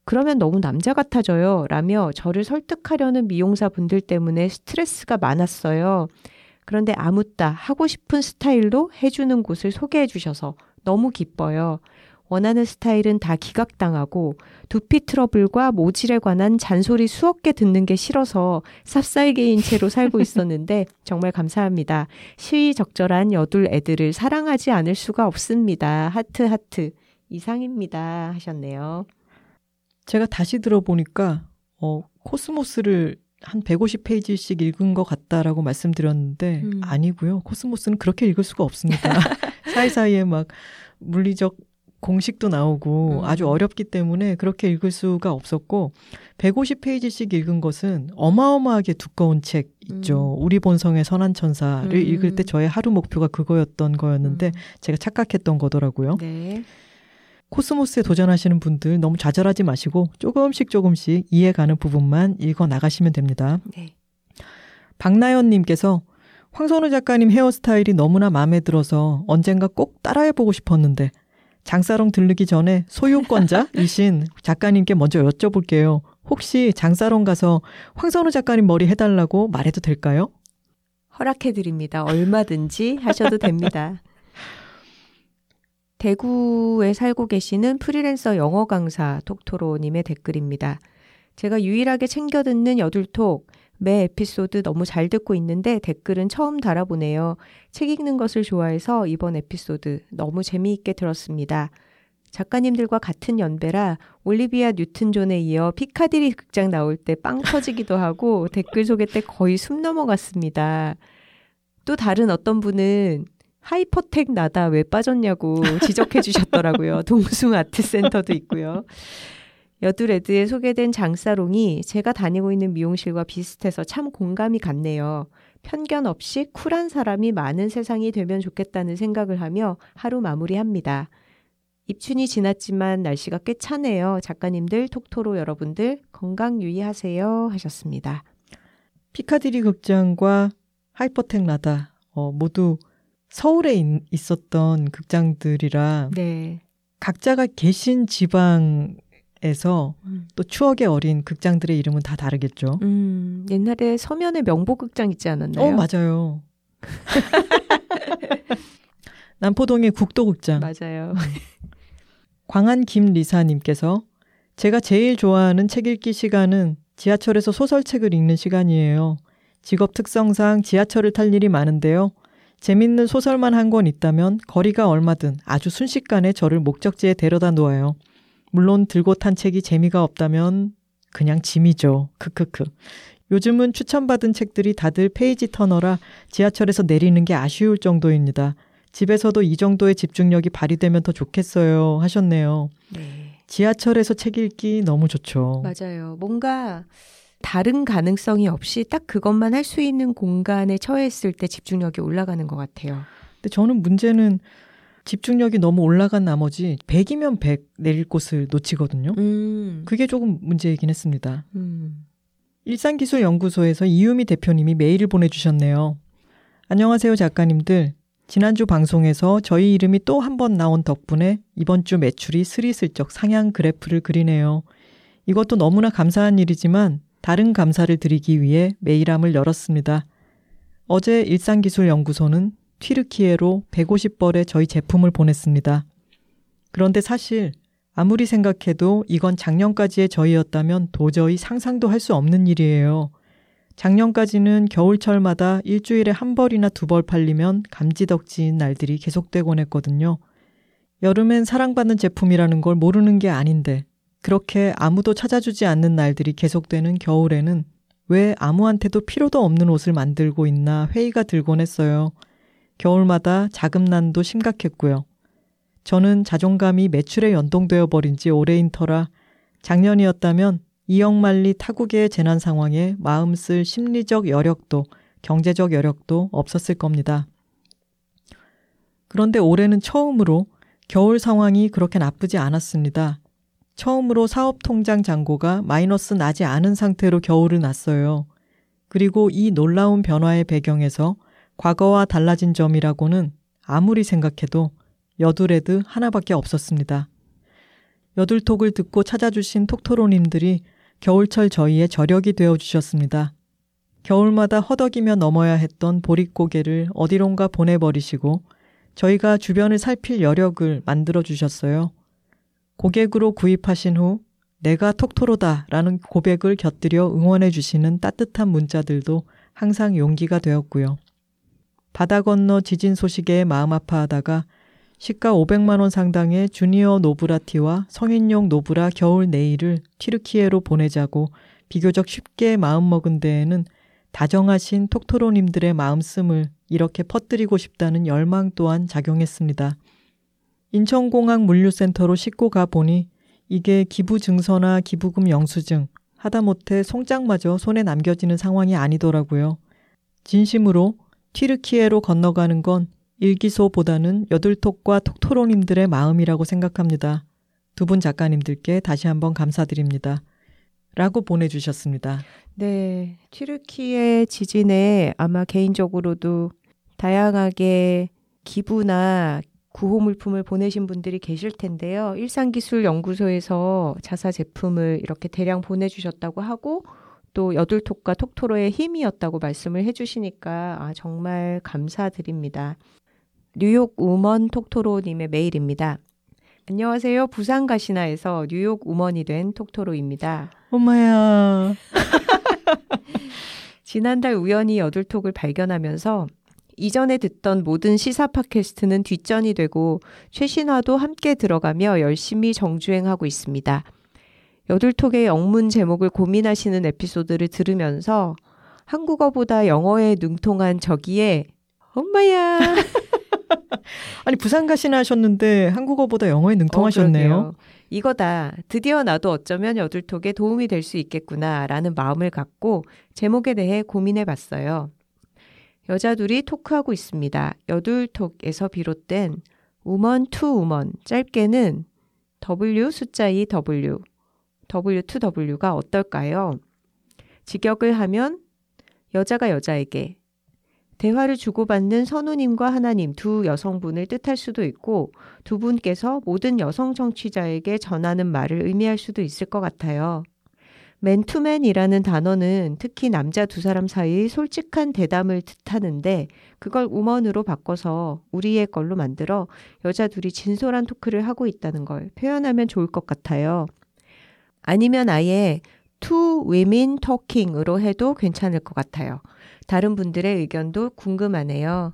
그러면 너무 남자 같아져요. 라며 저를 설득하려는 미용사 분들 때문에 스트레스가 많았어요. 그런데 아무따 하고 싶은 스타일로 해주는 곳을 소개해 주셔서 너무 기뻐요. 원하는 스타일은 다 기각당하고 두피 트러블과 모질에 관한 잔소리 수억 개 듣는 게 싫어서 쌉쌀개인 채로 살고 *laughs* 있었는데 정말 감사합니다. 시의적절한 여둘 애들을 사랑하지 않을 수가 없습니다. 하트 하트 이상입니다 하셨네요. 제가 다시 들어보니까 어, 코스모스를 한 150페이지씩 읽은 것 같다라고 말씀드렸는데 음. 아니고요. 코스모스는 그렇게 읽을 수가 없습니다. *laughs* 사이사이에 막 물리적 공식도 나오고 음. 아주 어렵기 때문에 그렇게 읽을 수가 없었고 150페이지씩 읽은 것은 어마어마하게 두꺼운 책 있죠. 음. 우리 본성의 선한 천사를 음. 읽을 때 저의 하루 목표가 그거였던 거였는데 음. 제가 착각했던 거더라고요. 네. 코스모스에 도전하시는 분들 너무 좌절하지 마시고 조금씩 조금씩 이해가는 부분만 읽어 나가시면 됩니다. 네. 박나연 님께서 황선우 작가님 헤어스타일이 너무나 마음에 들어서 언젠가 꼭 따라해보고 싶었는데 장사롱 들르기 전에 소유권자이신 *laughs* 작가님께 먼저 여쭤볼게요. 혹시 장사롱 가서 황선우 작가님 머리 해달라고 말해도 될까요? 허락해드립니다. 얼마든지 하셔도 됩니다. *laughs* 대구에 살고 계시는 프리랜서 영어 강사 톡토로님의 댓글입니다. 제가 유일하게 챙겨 듣는 여둘톡, 매 에피소드 너무 잘 듣고 있는데 댓글은 처음 달아보네요. 책 읽는 것을 좋아해서 이번 에피소드 너무 재미있게 들었습니다. 작가님들과 같은 연배라 올리비아 뉴튼 존에 이어 피카디리 극장 나올 때 빵 터지기도 하고 *laughs* 댓글 소개 때 거의 숨 넘어갔습니다. 또 다른 어떤 분은 하이퍼텍 나다 왜 빠졌냐고 지적해 주셨더라고요. 동숭 아트 센터도 있고요. 여두레드에 소개된 장사롱이 제가 다니고 있는 미용실과 비슷해서 참 공감이 갔네요. 편견 없이 쿨한 사람이 많은 세상이 되면 좋겠다는 생각을 하며 하루 마무리합니다. 입춘이 지났지만 날씨가 꽤 차네요. 작가님들, 톡토로 여러분들 건강 유의하세요 하셨습니다. 피카디리 극장과 하이퍼텍 라다 어, 모두 서울에 있 었던 극장들이라 네. 각자가 계신 지방 에서 음. 또 추억의 어린 극장들의 이름은 다 다르겠죠. 음, 옛날에 서면에 명보극장 있지 않았나요? 어, 맞아요. *laughs* 남포동의 국도극장. 맞아요. 음. 광안 김리사님께서 제가 제일 좋아하는 책 읽기 시간은 지하철에서 소설책을 읽는 시간이에요. 직업 특성상 지하철을 탈 일이 많은데요. 재밌는 소설만 한 권 있다면 거리가 얼마든 아주 순식간에 저를 목적지에 데려다 놓아요. 물론 들고 탄 책이 재미가 없다면 그냥 짐이죠. 크크크. 요즘은 추천받은 책들이 다들 page turner라 지하철에서 내리는 게 아쉬울 정도입니다. 집에서도 이 정도의 집중력이 발휘되면 더 좋겠어요. 하셨네요. 네. 지하철에서 책 읽기 너무 좋죠. 맞아요. 뭔가 다른 가능성이 없이 딱 그것만 할 수 있는 공간에 처했을 때 집중력이 올라가는 것 같아요. 근데 저는 문제는 집중력이 너무 올라간 나머지 100이면 100 내릴 곳을 놓치거든요. 음. 그게 조금 문제이긴 했습니다. 음. 일산기술연구소에서 이유미 대표님이 메일을 보내주셨네요. 안녕하세요, 작가님들. 지난주 방송에서 저희 이름이 또 한 번 나온 덕분에 이번 주 매출이 스리슬쩍 상향 그래프를 그리네요. 이것도 너무나 감사한 일이지만 다른 감사를 드리기 위해 메일함을 열었습니다. 어제 일산기술연구소는 튀르키예로 150벌의 저희 제품을 보냈습니다. 그런데 사실 아무리 생각해도 이건 작년까지의 저희였다면 도저히 상상도 할 수 없는 일이에요. 작년까지는 겨울철마다 일주일에 한 벌이나 두 벌 팔리면 감지덕지인 날들이 계속되곤 했거든요. 여름엔 사랑받는 제품이라는 걸 모르는 게 아닌데 그렇게 아무도 찾아주지 않는 날들이 계속되는 겨울에는 왜 아무한테도 필요도 없는 옷을 만들고 있나 회의가 들곤 했어요. 겨울마다 자금난도 심각했고요. 저는 자존감이 매출에 연동되어 버린 지 오래인 터라 작년이었다면 이영만리 타국의 재난 상황에 마음 쓸 심리적 여력도 경제적 여력도 없었을 겁니다. 그런데 올해는 처음으로 겨울 상황이 그렇게 나쁘지 않았습니다. 처음으로 사업 통장 잔고가 마이너스 나지 않은 상태로 겨울을 났어요. 그리고 이 놀라운 변화의 배경에서 과거와 달라진 점이라고는 아무리 생각해도 여둘레드 하나밖에 없었습니다. 여둘톡을 듣고 찾아주신 톡토로님들이 겨울철 저희의 저력이 되어 주셨습니다. 겨울마다 허덕이며 넘어야 했던 보릿고개를 어디론가 보내버리시고 저희가 주변을 살필 여력을 만들어 주셨어요. 고객으로 구입하신 후 내가 톡토로다 라는 고백을 곁들여 응원해 주시는 따뜻한 문자들도 항상 용기가 되었고요. 바다 건너 지진 소식에 마음 아파하다가 시가 500만 원 상당의 주니어 노브라티와 성인용 노브라 겨울 내의를 튀르키예로 보내자고 비교적 쉽게 마음먹은 데에는 다정하신 톡토로님들의 마음씀을 이렇게 퍼뜨리고 싶다는 열망 또한 작용했습니다. 인천공항 물류센터로 싣고 가 보니 이게 기부 증서나 기부금 영수증, 하다못해 송장마저 손에 남겨지는 상황이 아니더라고요. 진심으로 튀르키예로 건너가는 건 일기소보다는 여둘톡과 톡토로님들의 마음이라고 생각합니다. 두 분 작가님들께 다시 한번 감사드립니다. 라고 보내주셨습니다. 네. 튀르키의 지진에 아마 개인적으로도 다양하게 기부나 구호 물품을 보내신 분들이 계실 텐데요. 일산기술연구소에서 자사 제품을 이렇게 대량 보내주셨다고 하고 또 여둘톡과 톡토로의 힘이었다고 말씀을 해주시니까 아, 정말 감사드립니다. 뉴욕 우먼 톡토로님의 메일입니다. 안녕하세요. 부산 가시나에서 뉴욕 우먼이 된 톡토로입니다. 엄마야. *laughs* 지난달 우연히 여둘톡을 발견하면서 이전에 듣던 모든 시사 팟캐스트는 뒷전이 되고 최신화도 함께 들어가며 열심히 정주행하고 있습니다. 여둘톡의 영문 제목을 고민하시는 에피소드를 들으면서 한국어보다 영어에 능통한 저기에 엄마야 *laughs* 아니 부산 가시나 하셨는데 한국어보다 영어에 능통하셨네요. 어, 이거다. 드디어 나도 어쩌면 여둘톡에 도움이 될 수 있겠구나라는 마음을 갖고 제목에 대해 고민해 봤어요. 여자 둘이 토크하고 있습니다. 여둘톡에서 비롯된 woman to woman 짧게는 W 숫자 2 W W2W가 어떨까요? 직역을 하면 여자가 여자에게 대화를 주고받는 선우님과 하나님 두 여성분을 뜻할 수도 있고 두 분께서 모든 여성 정치자에게 전하는 말을 의미할 수도 있을 것 같아요. 맨투맨이라는 단어는 특히 남자 두 사람 사이 솔직한 대담을 뜻하는데 그걸 우먼으로 바꿔서 우리의 걸로 만들어 여자 둘이 진솔한 토크를 하고 있다는 걸 표현하면 좋을 것 같아요. 아니면 아예 two women talking으로 해도 괜찮을 것 같아요. 다른 분들의 의견도 궁금하네요.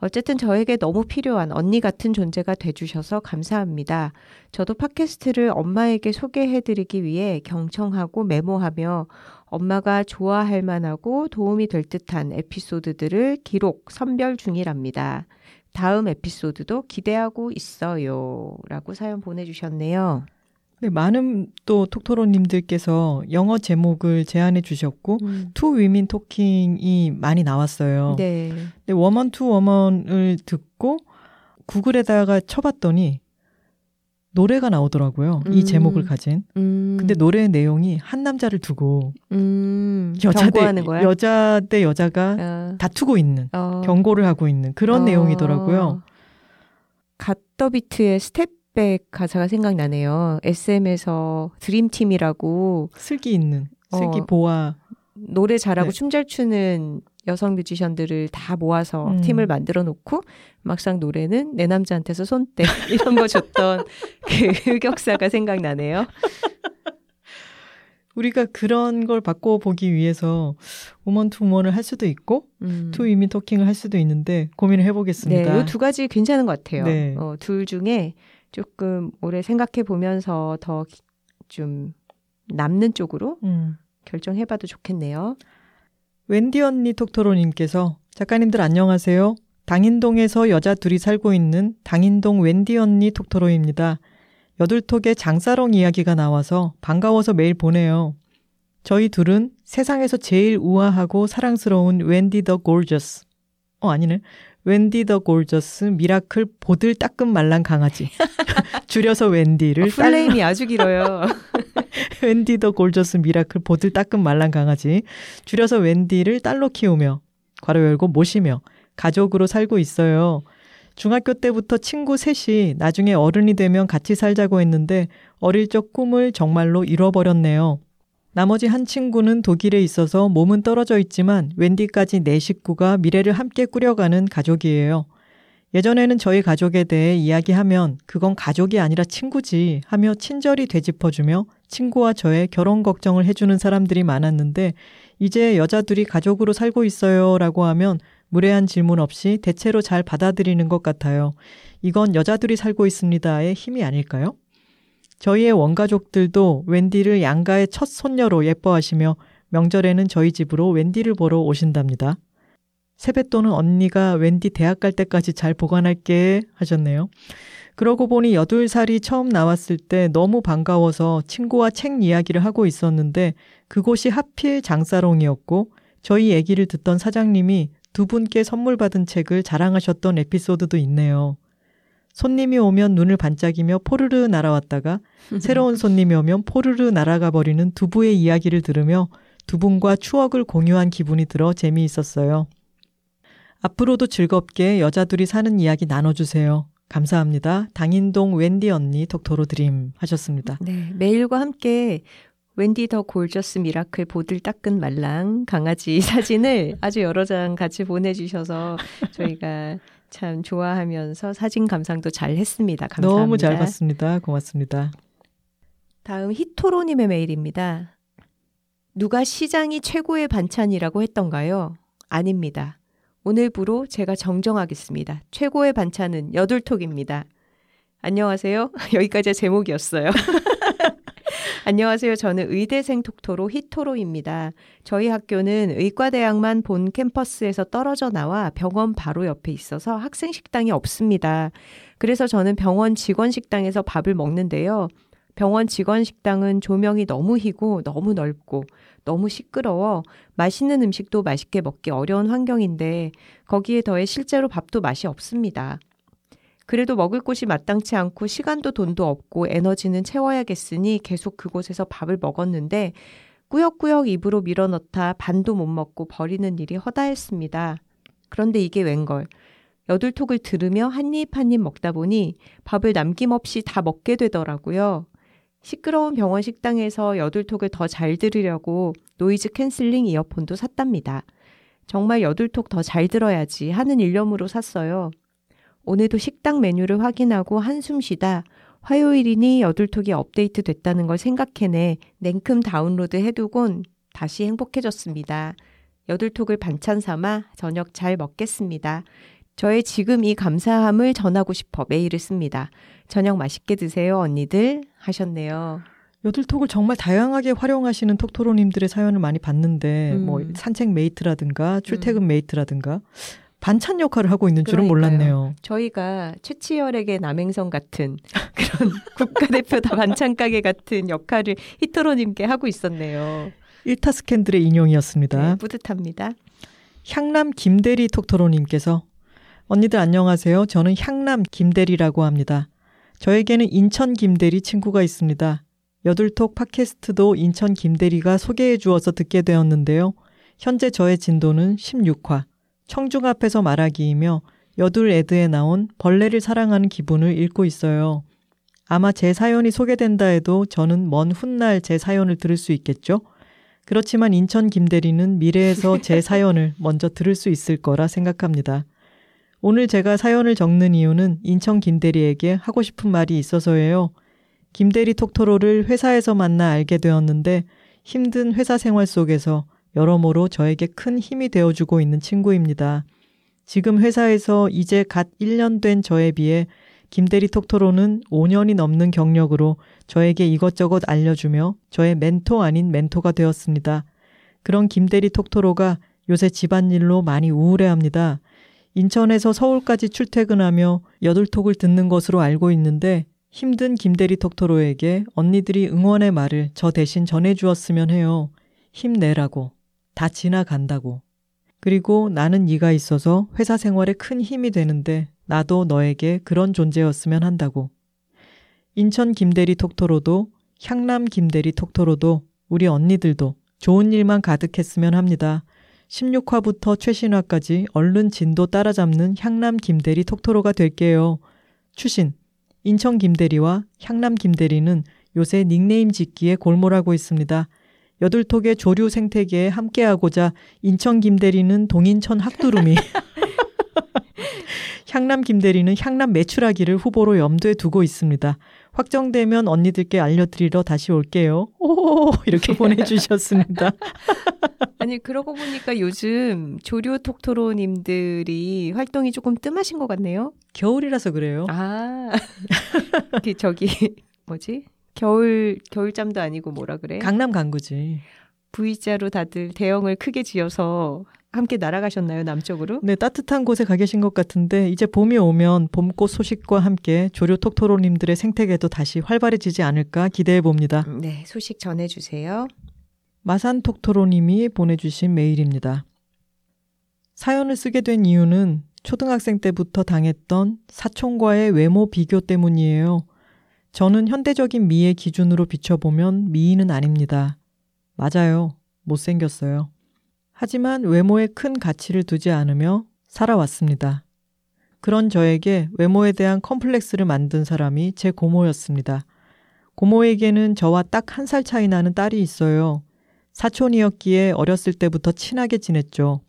어쨌든 저에게 너무 필요한 언니 같은 존재가 돼주셔서 감사합니다. 저도 팟캐스트를 엄마에게 소개해드리기 위해 경청하고 메모하며 엄마가 좋아할 만하고 도움이 될 듯한 에피소드들을 기록, 선별 중이랍니다. 다음 에피소드도 기대하고 있어요. 라고 사연 보내주셨네요. 네, 많은 또 톡토로님들께서 영어 제목을 제안해 주셨고 음. two women talking이 많이 나왔어요. 네. 근데 woman to woman을 듣고 구글에다가 쳐봤더니 노래가 나오더라고요. 음. 이 제목을 가진. 음. 근데 노래의 내용이 한 남자를 두고 음. 여자 대 여자 대 여자가 어. 다투고 있는 어. 경고를 하고 있는 그런 어. 내용이더라고요. 갓더비트의 Step Back 가사가 생각나네요. SM에서 드림팀이라고 슬기 있는 슬기 어, 보아 노래 잘하고 네. 춤 잘 추는 여성 뮤지션들을 다 모아서 음. 팀을 만들어 놓고 막상 노래는 내 남자한테서 손 떼 *laughs* 이런 거 줬던 그 흑역사가 생각나네요. *laughs* 우리가 그런 걸 바꿔보기 위해서 woman to woman을 할 수도 있고 음. two women talking을 할 수도 있는데 고민을 해보겠습니다. 네, 이 두 가지 괜찮은 것 같아요. 네. 어, 둘 중에 조금 오래 생각해 보면서 더 좀 남는 쪽으로 음. 결정해봐도 좋겠네요. 웬디 언니 톡토로님께서 작가님들 안녕하세요. 당인동에서 여자 둘이 살고 있는 당인동 웬디 언니 톡토로입니다. 여둘톡에 장사롱 이야기가 나와서 반가워서 메일 보내요. 저희 둘은 세상에서 제일 우아하고 사랑스러운 웬디 더 골저스. 어, 아니네. Wendy the gorgeous miracle 보들 따끈 말랑 강아지. 줄여서 웬디를 어, full name이 아주 길어요. Wendy the gorgeous miracle 보들 따끈 말랑 강아지 줄여서 웬디를 딸로 키우며 괄호 열고 모시며 가족으로 살고 있어요. 중학교 때부터 친구 셋이 나중에 어른이 되면 같이 살자고 했는데 어릴 적 꿈을 정말로 이뤄버렸네요. 나머지 한 친구는 독일에 있어서 몸은 떨어져 있지만 웬디까지 네 식구가 미래를 함께 꾸려가는 가족이에요. 예전에는 저희 가족에 대해 이야기하면 그건 가족이 아니라 친구지 하며 친절히 되짚어주며 친구와 저의 결혼 걱정을 해주는 사람들이 많았는데 이제 여자들이 가족으로 살고 있어요 라고 하면 무례한 질문 없이 대체로 잘 받아들이는 것 같아요. 이건 여자들이 살고 있습니다의 힘이 아닐까요? 저희의 원가족들도 웬디를 양가의 첫 손녀로 예뻐하시며 명절에는 저희 집으로 웬디를 보러 오신답니다. 세뱃돈은 언니가 웬디 대학 갈 때까지 잘 보관할게 하셨네요. 그러고 보니 여덟 살이 처음 나왔을 때 너무 반가워서 친구와 책 이야기를 하고 있었는데 그곳이 하필 장사롱이었고 저희 얘기를 듣던 사장님이 두 분께 선물 받은 책을 자랑하셨던 에피소드도 있네요. 손님이 오면 눈을 반짝이며 포르르 날아왔다가 *laughs* 새로운 손님이 오면 포르르 날아가 버리는 두 부의 이야기를 들으며 두 분과 추억을 공유한 기분이 들어 재미있었어요. 앞으로도 즐겁게 여자들이 사는 이야기 나눠주세요. 감사합니다. 당인동 웬디 언니 톡토로 드림 하셨습니다. 네, 메일과 함께 Wendy the gorgeous miracle 보들 따끈 말랑 강아지 *laughs* 사진을 아주 여러 장 같이 보내주셔서 저희가 참 좋아하면서 사진 감상도 잘 했습니다. 감사합니다. 너무 잘 봤습니다. 고맙습니다. 다음 히토로님의 메일입니다. 누가 시장이 최고의 반찬이라고 했던가요? 아닙니다. 오늘부로 제가 정정하겠습니다. 최고의 반찬은 여둘톡입니다. 안녕하세요. *laughs* 여기까지 제목이었어요. *laughs* 안녕하세요. 저는 의대생 톡토로 히토로입니다. 저희 학교는 의과대학만 본 캠퍼스에서 떨어져 나와 병원 바로 옆에 있어서 학생 식당이 없습니다. 그래서 저는 병원 직원 식당에서 밥을 먹는데요. 병원 직원 식당은 조명이 너무 희고 너무 넓고 너무 시끄러워 맛있는 음식도 맛있게 먹기 어려운 환경인데 거기에 더해 실제로 밥도 맛이 없습니다. 그래도 먹을 곳이 마땅치 않고 시간도 돈도 없고 에너지는 채워야겠으니 계속 그곳에서 밥을 먹었는데 꾸역꾸역 입으로 밀어넣다 반도 못 먹고 버리는 일이 허다했습니다. 그런데 이게 웬걸. 여둘톡을 들으며 한 입 한 입 먹다 보니 밥을 남김없이 다 먹게 되더라고요. 시끄러운 병원 식당에서 여둘톡을 더 잘 들으려고 noise cancelling 이어폰도 샀답니다. 정말 여둘톡 더 잘 들어야지 하는 일념으로 샀어요. 오늘도 식당 메뉴를 확인하고 한숨 쉬다 화요일이니 여둘톡이 업데이트 됐다는 걸 생각해내 냉큼 다운로드 해두곤 다시 행복해졌습니다. 여둘톡을 반찬 삼아 저녁 잘 먹겠습니다. 저의 지금 이 감사함을 전하고 싶어 메일을 씁니다. 저녁 맛있게 드세요, 언니들. 하셨네요. 여둘톡을 정말 다양하게 활용하시는 톡토로님들의 사연을 많이 봤는데, 음. 뭐, 산책 mate라든가, 출퇴근 mate라든가, 반찬 역할을 하고 있는 줄은 그러니까요. 몰랐네요. 저희가 최치열에게 남행선 같은 *laughs* 그런 국가대표 다 반찬 가게 같은 역할을 톡토로님께 하고 있었네요. 일타 스캔들의 인용이었습니다. 네, 뿌듯합니다. 향남 김대리 톡토로님께서 언니들 안녕하세요. 저는 향남 김대리라고 합니다. 저에게는 인천 김대리 친구가 있습니다. 여둘톡 팟캐스트도 인천 김대리가 소개해 주어서 듣게 되었는데요. 현재 저의 진도는 16화. 청중 앞에서 말하기이며 여둘 애드에 나온 벌레를 사랑하는 기분을 읽고 있어요. 아마 제 사연이 소개된다 해도 저는 먼 훗날 제 사연을 들을 수 있겠죠? 그렇지만 인천 김대리는 미래에서 제 *laughs* 사연을 먼저 들을 수 있을 거라 생각합니다. 오늘 제가 사연을 적는 이유는 인천 김대리에게 하고 싶은 말이 있어서예요. 김대리 톡토로를 회사에서 만나 알게 되었는데 힘든 회사 생활 속에서 여러모로 저에게 큰 힘이 되어주고 있는 친구입니다. 지금 회사에서 이제 갓 1년 된 저에 비해 김대리 톡토로는 5년이 넘는 경력으로 저에게 이것저것 알려주며 저의 멘토 아닌 멘토가 되었습니다. 그런 김대리 톡토로가 요새 집안일로 많이 우울해합니다. 인천에서 서울까지 출퇴근하며 여둘톡을 듣는 것으로 알고 있는데 힘든 김대리 톡토로에게 언니들이 응원의 말을 저 대신 전해주었으면 해요. 힘내라고. 다 지나간다고. 그리고 나는 네가 있어서 회사 생활에 큰 힘이 되는데 나도 너에게 그런 존재였으면 한다고. 인천 김대리 톡토로도 향남 김대리 톡토로도 우리 언니들도 좋은 일만 가득했으면 합니다. 16화부터 최신화까지 얼른 진도 따라잡는 향남 김대리 톡토로가 될게요. 추신 인천 김대리와 향남 김대리는 요새 닉네임 짓기에 골몰하고 있습니다. 여둘톡의 조류 생태계에 함께하고자 인천 김대리는 동인천 학두루미 *laughs* 향남 김대리는 향남 매출하기를 후보로 염두에 두고 있습니다. 확정되면 언니들께 알려드리러 다시 올게요. 오, 이렇게 *laughs* 보내주셨습니다. 아니, 그러고 보니까 요즘 조류 톡토로님들이 활동이 조금 뜸하신 것 같네요. 겨울이라서 그래요. 아, *laughs* 그, 저기, 뭐지? 겨울, 겨울잠도 아니고 뭐라 그래? 강남 간구지. V자로 다들 대형을 크게 지어서 함께 날아가셨나요, 남쪽으로? 네, 따뜻한 곳에 가 계신 것 같은데 이제 봄이 오면 봄꽃 소식과 함께 조류 톡토로님들의 생태계도 다시 활발해지지 않을까 기대해 봅니다. 네, 소식 전해주세요. 마산 톡토로님이 보내주신 메일입니다. 사연을 쓰게 된 이유는 초등학생 때부터 당했던 사촌과의 외모 비교 때문이에요. 저는 현대적인 미의 기준으로 비춰보면 미인은 아닙니다. 맞아요. 못생겼어요. 하지만 외모에 큰 가치를 두지 않으며 살아왔습니다. 그런 저에게 외모에 대한 컴플렉스를 만든 사람이 제 고모였습니다. 고모에게는 저와 딱 한 살 차이 나는 딸이 있어요. 사촌이었기에 어렸을 때부터 친하게 지냈죠.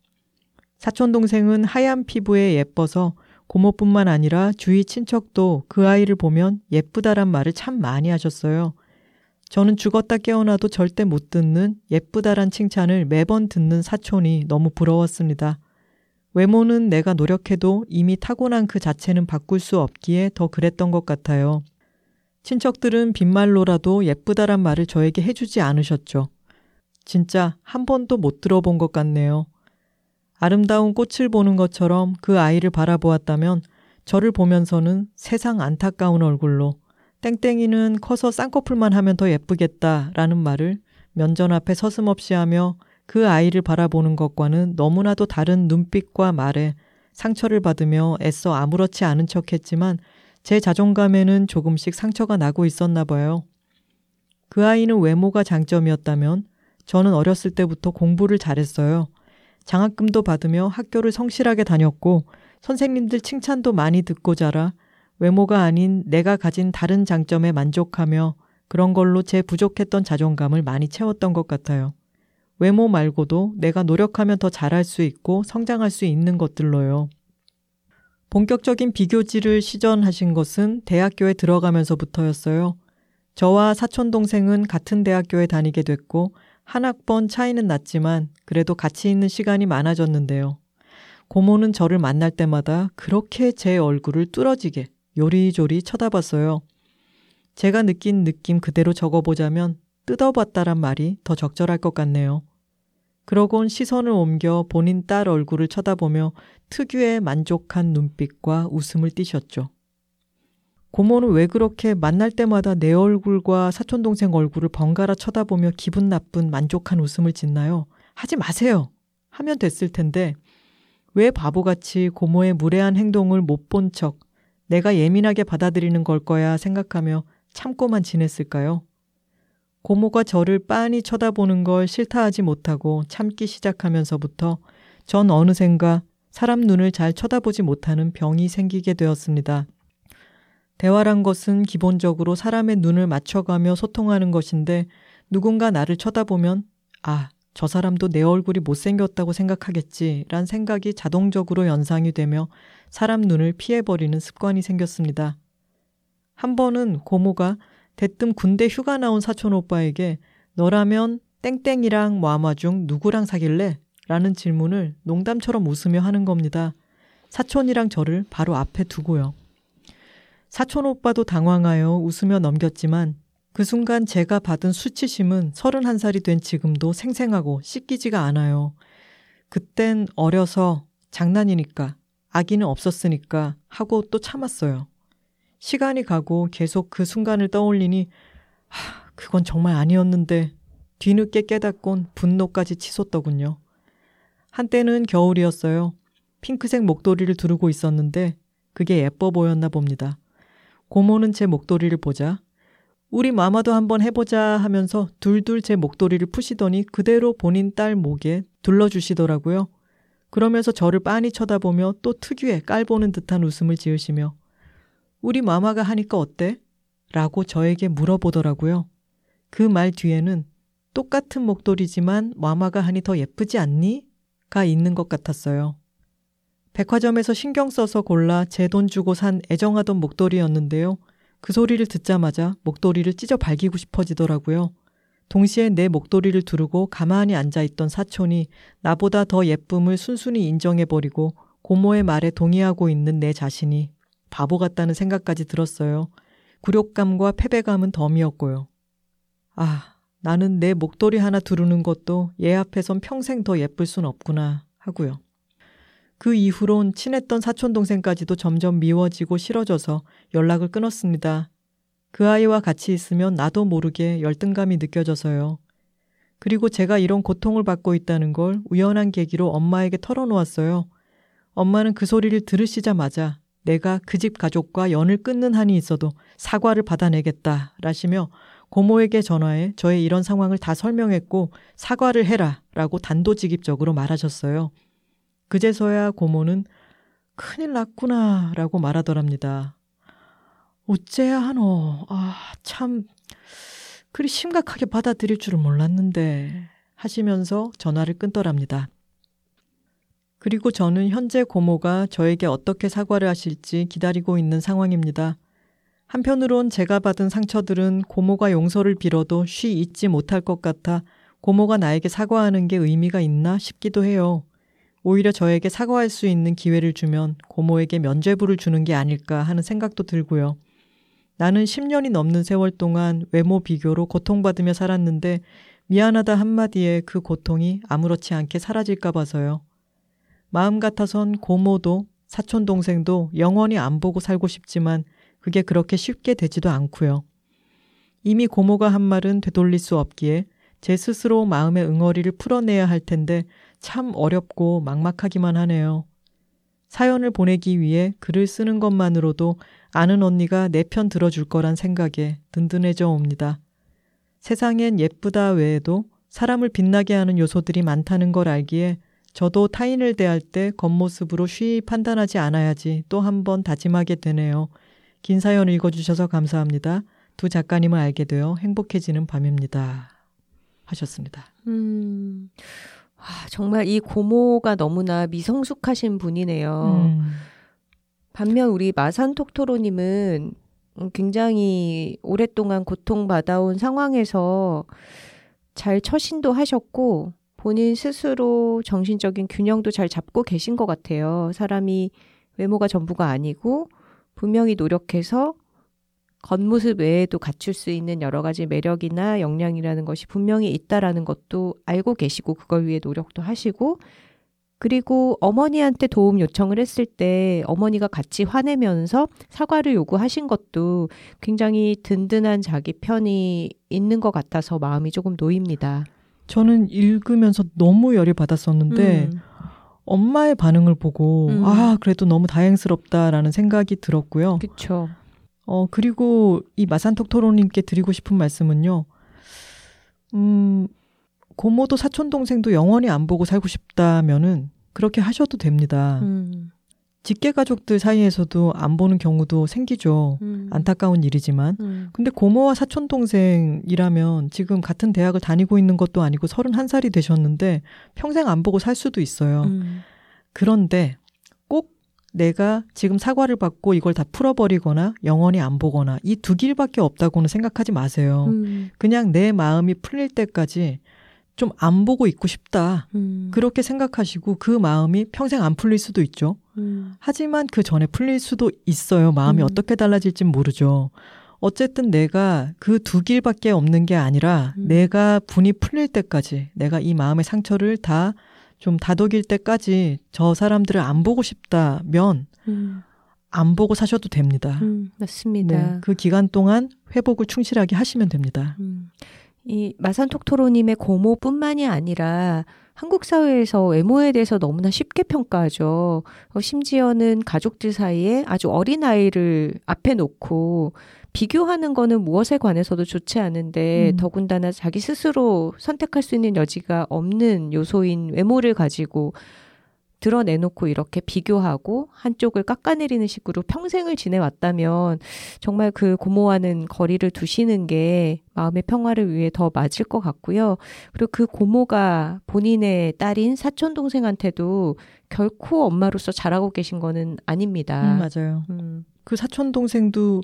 사촌 동생은 하얀 피부에 예뻐서 고모뿐만 아니라 주위 친척도 그 아이를 보면 예쁘다란 말을 참 많이 하셨어요. 저는 죽었다 깨어나도 절대 못 듣는 예쁘다란 칭찬을 매번 듣는 사촌이 너무 부러웠습니다. 외모는 내가 노력해도 이미 타고난 그 자체는 바꿀 수 없기에 더 그랬던 것 같아요. 친척들은 빈말로라도 예쁘다란 말을 저에게 해주지 않으셨죠. 진짜 한 번도 못 들어본 것 같네요. 아름다운 꽃을 보는 것처럼 그 아이를 바라보았다면 저를 보면서는 세상 안타까운 얼굴로 땡땡이는 커서 쌍꺼풀만 하면 더 예쁘겠다라는 말을 면전 앞에 서슴없이 하며 그 아이를 바라보는 것과는 너무나도 다른 눈빛과 말에 상처를 받으며 애써 아무렇지 않은 척 했지만 제 자존감에는 조금씩 상처가 나고 있었나 봐요. 그 아이는 외모가 장점이었다면 저는 어렸을 때부터 공부를 잘했어요. 장학금도 받으며 학교를 성실하게 다녔고 선생님들 칭찬도 많이 듣고 자라 외모가 아닌 내가 가진 다른 장점에 만족하며 그런 걸로 제 부족했던 자존감을 많이 채웠던 것 같아요. 외모 말고도 내가 노력하면 더 잘할 수 있고 성장할 수 있는 것들로요. 본격적인 비교지를 시전하신 것은 대학교에 들어가면서부터였어요. 저와 사촌 동생은 같은 대학교에 다니게 됐고 한 학번 차이는 났지만 그래도 같이 있는 시간이 많아졌는데요. 고모는 저를 만날 때마다 그렇게 제 얼굴을 뚫어지게 요리조리 쳐다봤어요. 제가 느낀 느낌 그대로 적어보자면 뜯어봤다란 말이 더 적절할 것 같네요. 그러곤 시선을 옮겨 본인 딸 얼굴을 쳐다보며 특유의 만족한 눈빛과 웃음을 띠셨죠. 고모는 왜 그렇게 만날 때마다 내 얼굴과 사촌동생 얼굴을 번갈아 쳐다보며 기분 나쁜 만족한 웃음을 짓나요? 하지 마세요! 하면 됐을 텐데, 왜 바보같이 고모의 무례한 행동을 못 본 척, 내가 예민하게 받아들이는 걸 거야 생각하며 참고만 지냈을까요? 고모가 저를 빤히 쳐다보는 걸 싫다 하지 못하고 참기 시작하면서부터 전 어느샌가 사람 눈을 잘 쳐다보지 못하는 병이 생기게 되었습니다. 대화란 것은 기본적으로 사람의 눈을 맞춰가며 소통하는 것인데 누군가 나를 쳐다보면 아, 저 사람도 내 얼굴이 못생겼다고 생각하겠지 란 생각이 자동적으로 연상이 되며 사람 눈을 피해버리는 습관이 생겼습니다. 한 번은 고모가 대뜸 군대 휴가 나온 사촌 오빠에게 너라면 땡땡이랑 마마 중 누구랑 사귈래? 라는 질문을 농담처럼 웃으며 하는 겁니다. 사촌이랑 저를 바로 앞에 두고요. 사촌 오빠도 당황하여 웃으며 넘겼지만 그 순간 제가 받은 수치심은 31살이 된 지금도 생생하고 씻기지가 않아요. 그땐 어려서 장난이니까 아기는 없었으니까 하고 또 참았어요. 시간이 가고 계속 그 순간을 떠올리니 하, 그건 정말 아니었는데 뒤늦게 깨닫곤 분노까지 치솟더군요. 한때는 겨울이었어요. 핑크색 목도리를 두르고 있었는데 그게 예뻐 보였나 봅니다. 고모는 제 목도리를 보자 우리 마마도 한번 해보자 하면서 둘둘 제 목도리를 푸시더니 그대로 본인 딸 목에 둘러주시더라고요. 그러면서 저를 빤히 쳐다보며 또 특유의 깔보는 듯한 웃음을 지으시며 우리 마마가 하니까 어때? 라고 저에게 물어보더라고요. 그 말 뒤에는 똑같은 목도리지만 마마가 하니 더 예쁘지 않니? 가 있는 것 같았어요. 백화점에서 신경 써서 골라 제 돈 주고 산 애정하던 목도리였는데요. 그 소리를 듣자마자 목도리를 찢어 발기고 싶어지더라고요. 동시에 내 목도리를 두르고 가만히 앉아있던 사촌이 나보다 더 예쁨을 순순히 인정해버리고 고모의 말에 동의하고 있는 내 자신이 바보 같다는 생각까지 들었어요. 굴욕감과 패배감은 덤이었고요. 아, 나는 내 목도리 하나 두르는 것도 얘 앞에선 평생 더 예쁠 순 없구나 하고요. 그 이후론 친했던 사촌 동생까지도 점점 미워지고 싫어져서 연락을 끊었습니다. 그 아이와 같이 있으면 나도 모르게 열등감이 느껴져서요. 그리고 제가 이런 고통을 받고 있다는 걸 우연한 계기로 엄마에게 털어놓았어요. 엄마는 그 소리를 들으시자마자 내가 그 집 가족과 연을 끊는 한이 있어도 사과를 받아내겠다 라시며 고모에게 전화해 저의 이런 상황을 다 설명했고 사과를 해라 라고 단도직입적으로 말하셨어요. 그제서야 고모는 큰일 났구나 라고 말하더랍니다. 어째야 하노. 아, 참, 그리 심각하게 받아들일 줄은 몰랐는데 하시면서 전화를 끊더랍니다. 그리고 저는 현재 고모가 저에게 어떻게 사과를 하실지 기다리고 있는 상황입니다. 한편으론 제가 받은 상처들은 고모가 용서를 빌어도 쉬 잊지 못할 것 같아 고모가 나에게 사과하는 게 의미가 있나 싶기도 해요. 오히려 저에게 사과할 수 있는 기회를 주면 고모에게 면죄부를 주는 게 아닐까 하는 생각도 들고요. 나는 10년이 넘는 세월 동안 외모 비교로 고통받으며 살았는데 미안하다 한마디에 그 고통이 아무렇지 않게 사라질까 봐서요. 마음 같아선 고모도 사촌 동생도 영원히 안 보고 살고 싶지만 그게 그렇게 쉽게 되지도 않고요. 이미 고모가 한 말은 되돌릴 수 없기에 제 스스로 마음의 응어리를 풀어내야 할 텐데 참 어렵고 막막하기만 하네요. 사연을 보내기 위해 글을 쓰는 것만으로도 아는 언니가 내 편 들어줄 거란 생각에 든든해져 옵니다. 세상엔 예쁘다 외에도 사람을 빛나게 하는 요소들이 많다는 걸 알기에 저도 타인을 대할 때 겉모습으로 쉬이 판단하지 않아야지 또 한 번 다짐하게 되네요. 긴 사연 읽어주셔서 감사합니다. 두 작가님을 알게 되어 행복해지는 밤입니다. 하셨습니다. 음, 아, 정말 이 고모가 너무나 미성숙하신 분이네요. 음. 반면 우리 마산 톡토로님은 굉장히 오랫동안 고통받아온 상황에서 잘 처신도 하셨고 본인 스스로 정신적인 균형도 잘 잡고 계신 것 같아요. 사람이 외모가 전부가 아니고 분명히 노력해서 겉모습 외에도 갖출 수 있는 여러 가지 매력이나 역량이라는 것이 분명히 있다라는 것도 알고 계시고 그걸 위해 노력도 하시고 그리고 어머니한테 도움 요청을 했을 때 어머니가 같이 화내면서 사과를 요구하신 것도 굉장히 든든한 자기 편이 있는 것 같아서 마음이 조금 놓입니다. 저는 읽으면서 너무 열이 받았었는데 음. 엄마의 반응을 보고 음. 아 그래도 너무 다행스럽다라는 생각이 들었고요. 그렇죠. 어, 그리고 이 마산톡토로님께 드리고 싶은 말씀은요. 음, 고모도 사촌동생도 영원히 안 보고 살고 싶다면은 그렇게 하셔도 됩니다. 음. 직계 가족들 사이에서도 안 보는 경우도 생기죠. 음. 안타까운 일이지만. 음. 근데 고모와 사촌 동생이라면 지금 같은 대학을 다니고 있는 것도 아니고 31살이 되셨는데 평생 안 보고 살 수도 있어요. 음. 그런데 내가 지금 사과를 받고 이걸 다 풀어버리거나 영원히 안 보거나 이 두 길밖에 없다고는 생각하지 마세요. 음. 그냥 내 마음이 풀릴 때까지 좀 안 보고 있고 싶다. 음. 그렇게 생각하시고 그 마음이 평생 안 풀릴 수도 있죠. 음. 하지만 그 전에 풀릴 수도 있어요. 마음이 음. 어떻게 달라질진 모르죠. 어쨌든 내가 그 두 길밖에 없는 게 아니라 음. 내가 분이 풀릴 때까지 내가 이 마음의 상처를 다 좀 다독일 때까지 저 사람들을 안 보고 싶다면 음. 안 보고 사셔도 됩니다. 음. 맞습니다. 네, 그 기간 동안 회복을 충실하게 하시면 됩니다. 음. 이 마산톡토로님의 고모뿐만이 아니라 한국 사회에서 외모에 대해서 너무나 쉽게 평가하죠. 어, 심지어는 가족들 사이에 아주 어린 아이를 앞에 놓고 비교하는 거는 무엇에 관해서도 좋지 않은데 음. 더군다나 자기 스스로 선택할 수 있는 여지가 없는 요소인 외모를 가지고 드러내놓고 이렇게 비교하고 한쪽을 깎아내리는 식으로 평생을 지내왔다면 정말 그 고모와는 거리를 두시는 게 마음의 평화를 위해 더 맞을 것 같고요. 그리고 그 고모가 본인의 딸인 사촌 동생한테도 결코 엄마로서 잘하고 계신 거는 아닙니다. 음, 맞아요. 음, 그 사촌 동생도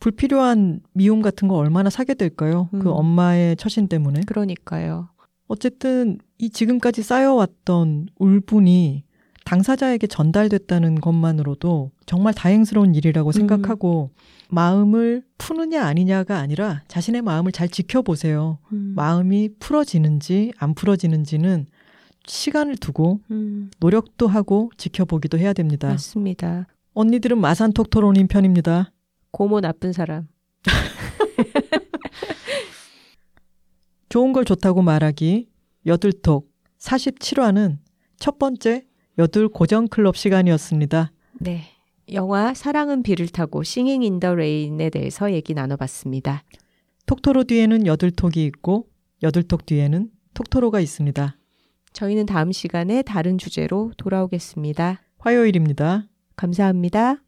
불필요한 미움 같은 거 얼마나 사게 될까요? 음. 그 엄마의 처신 때문에. 그러니까요. 어쨌든 이 지금까지 쌓여왔던 울분이 당사자에게 전달됐다는 것만으로도 정말 다행스러운 일이라고 생각하고 마음을 푸느냐 아니냐가 아니라 자신의 마음을 잘 지켜보세요. 음, 마음이 풀어지는지 안 풀어지는지는 시간을 두고 음, 노력도 하고 지켜보기도 해야 됩니다. 맞습니다. 언니들은 마산톡 토론인 편입니다. 고모 나쁜 사람. *laughs* 좋은 걸 좋다고 말하기 여둘톡 47화는 첫 번째 여둘 고전 클럽 시간이었습니다. 네. 영화 사랑은 비를 타고 Singin' in the Rain에 대해서 얘기 나눠봤습니다. 톡토로 뒤에는 여둘톡이 있고 여둘톡 뒤에는 톡토로가 있습니다. 저희는 다음 시간에 다른 주제로 돌아오겠습니다. 화요일입니다. 감사합니다.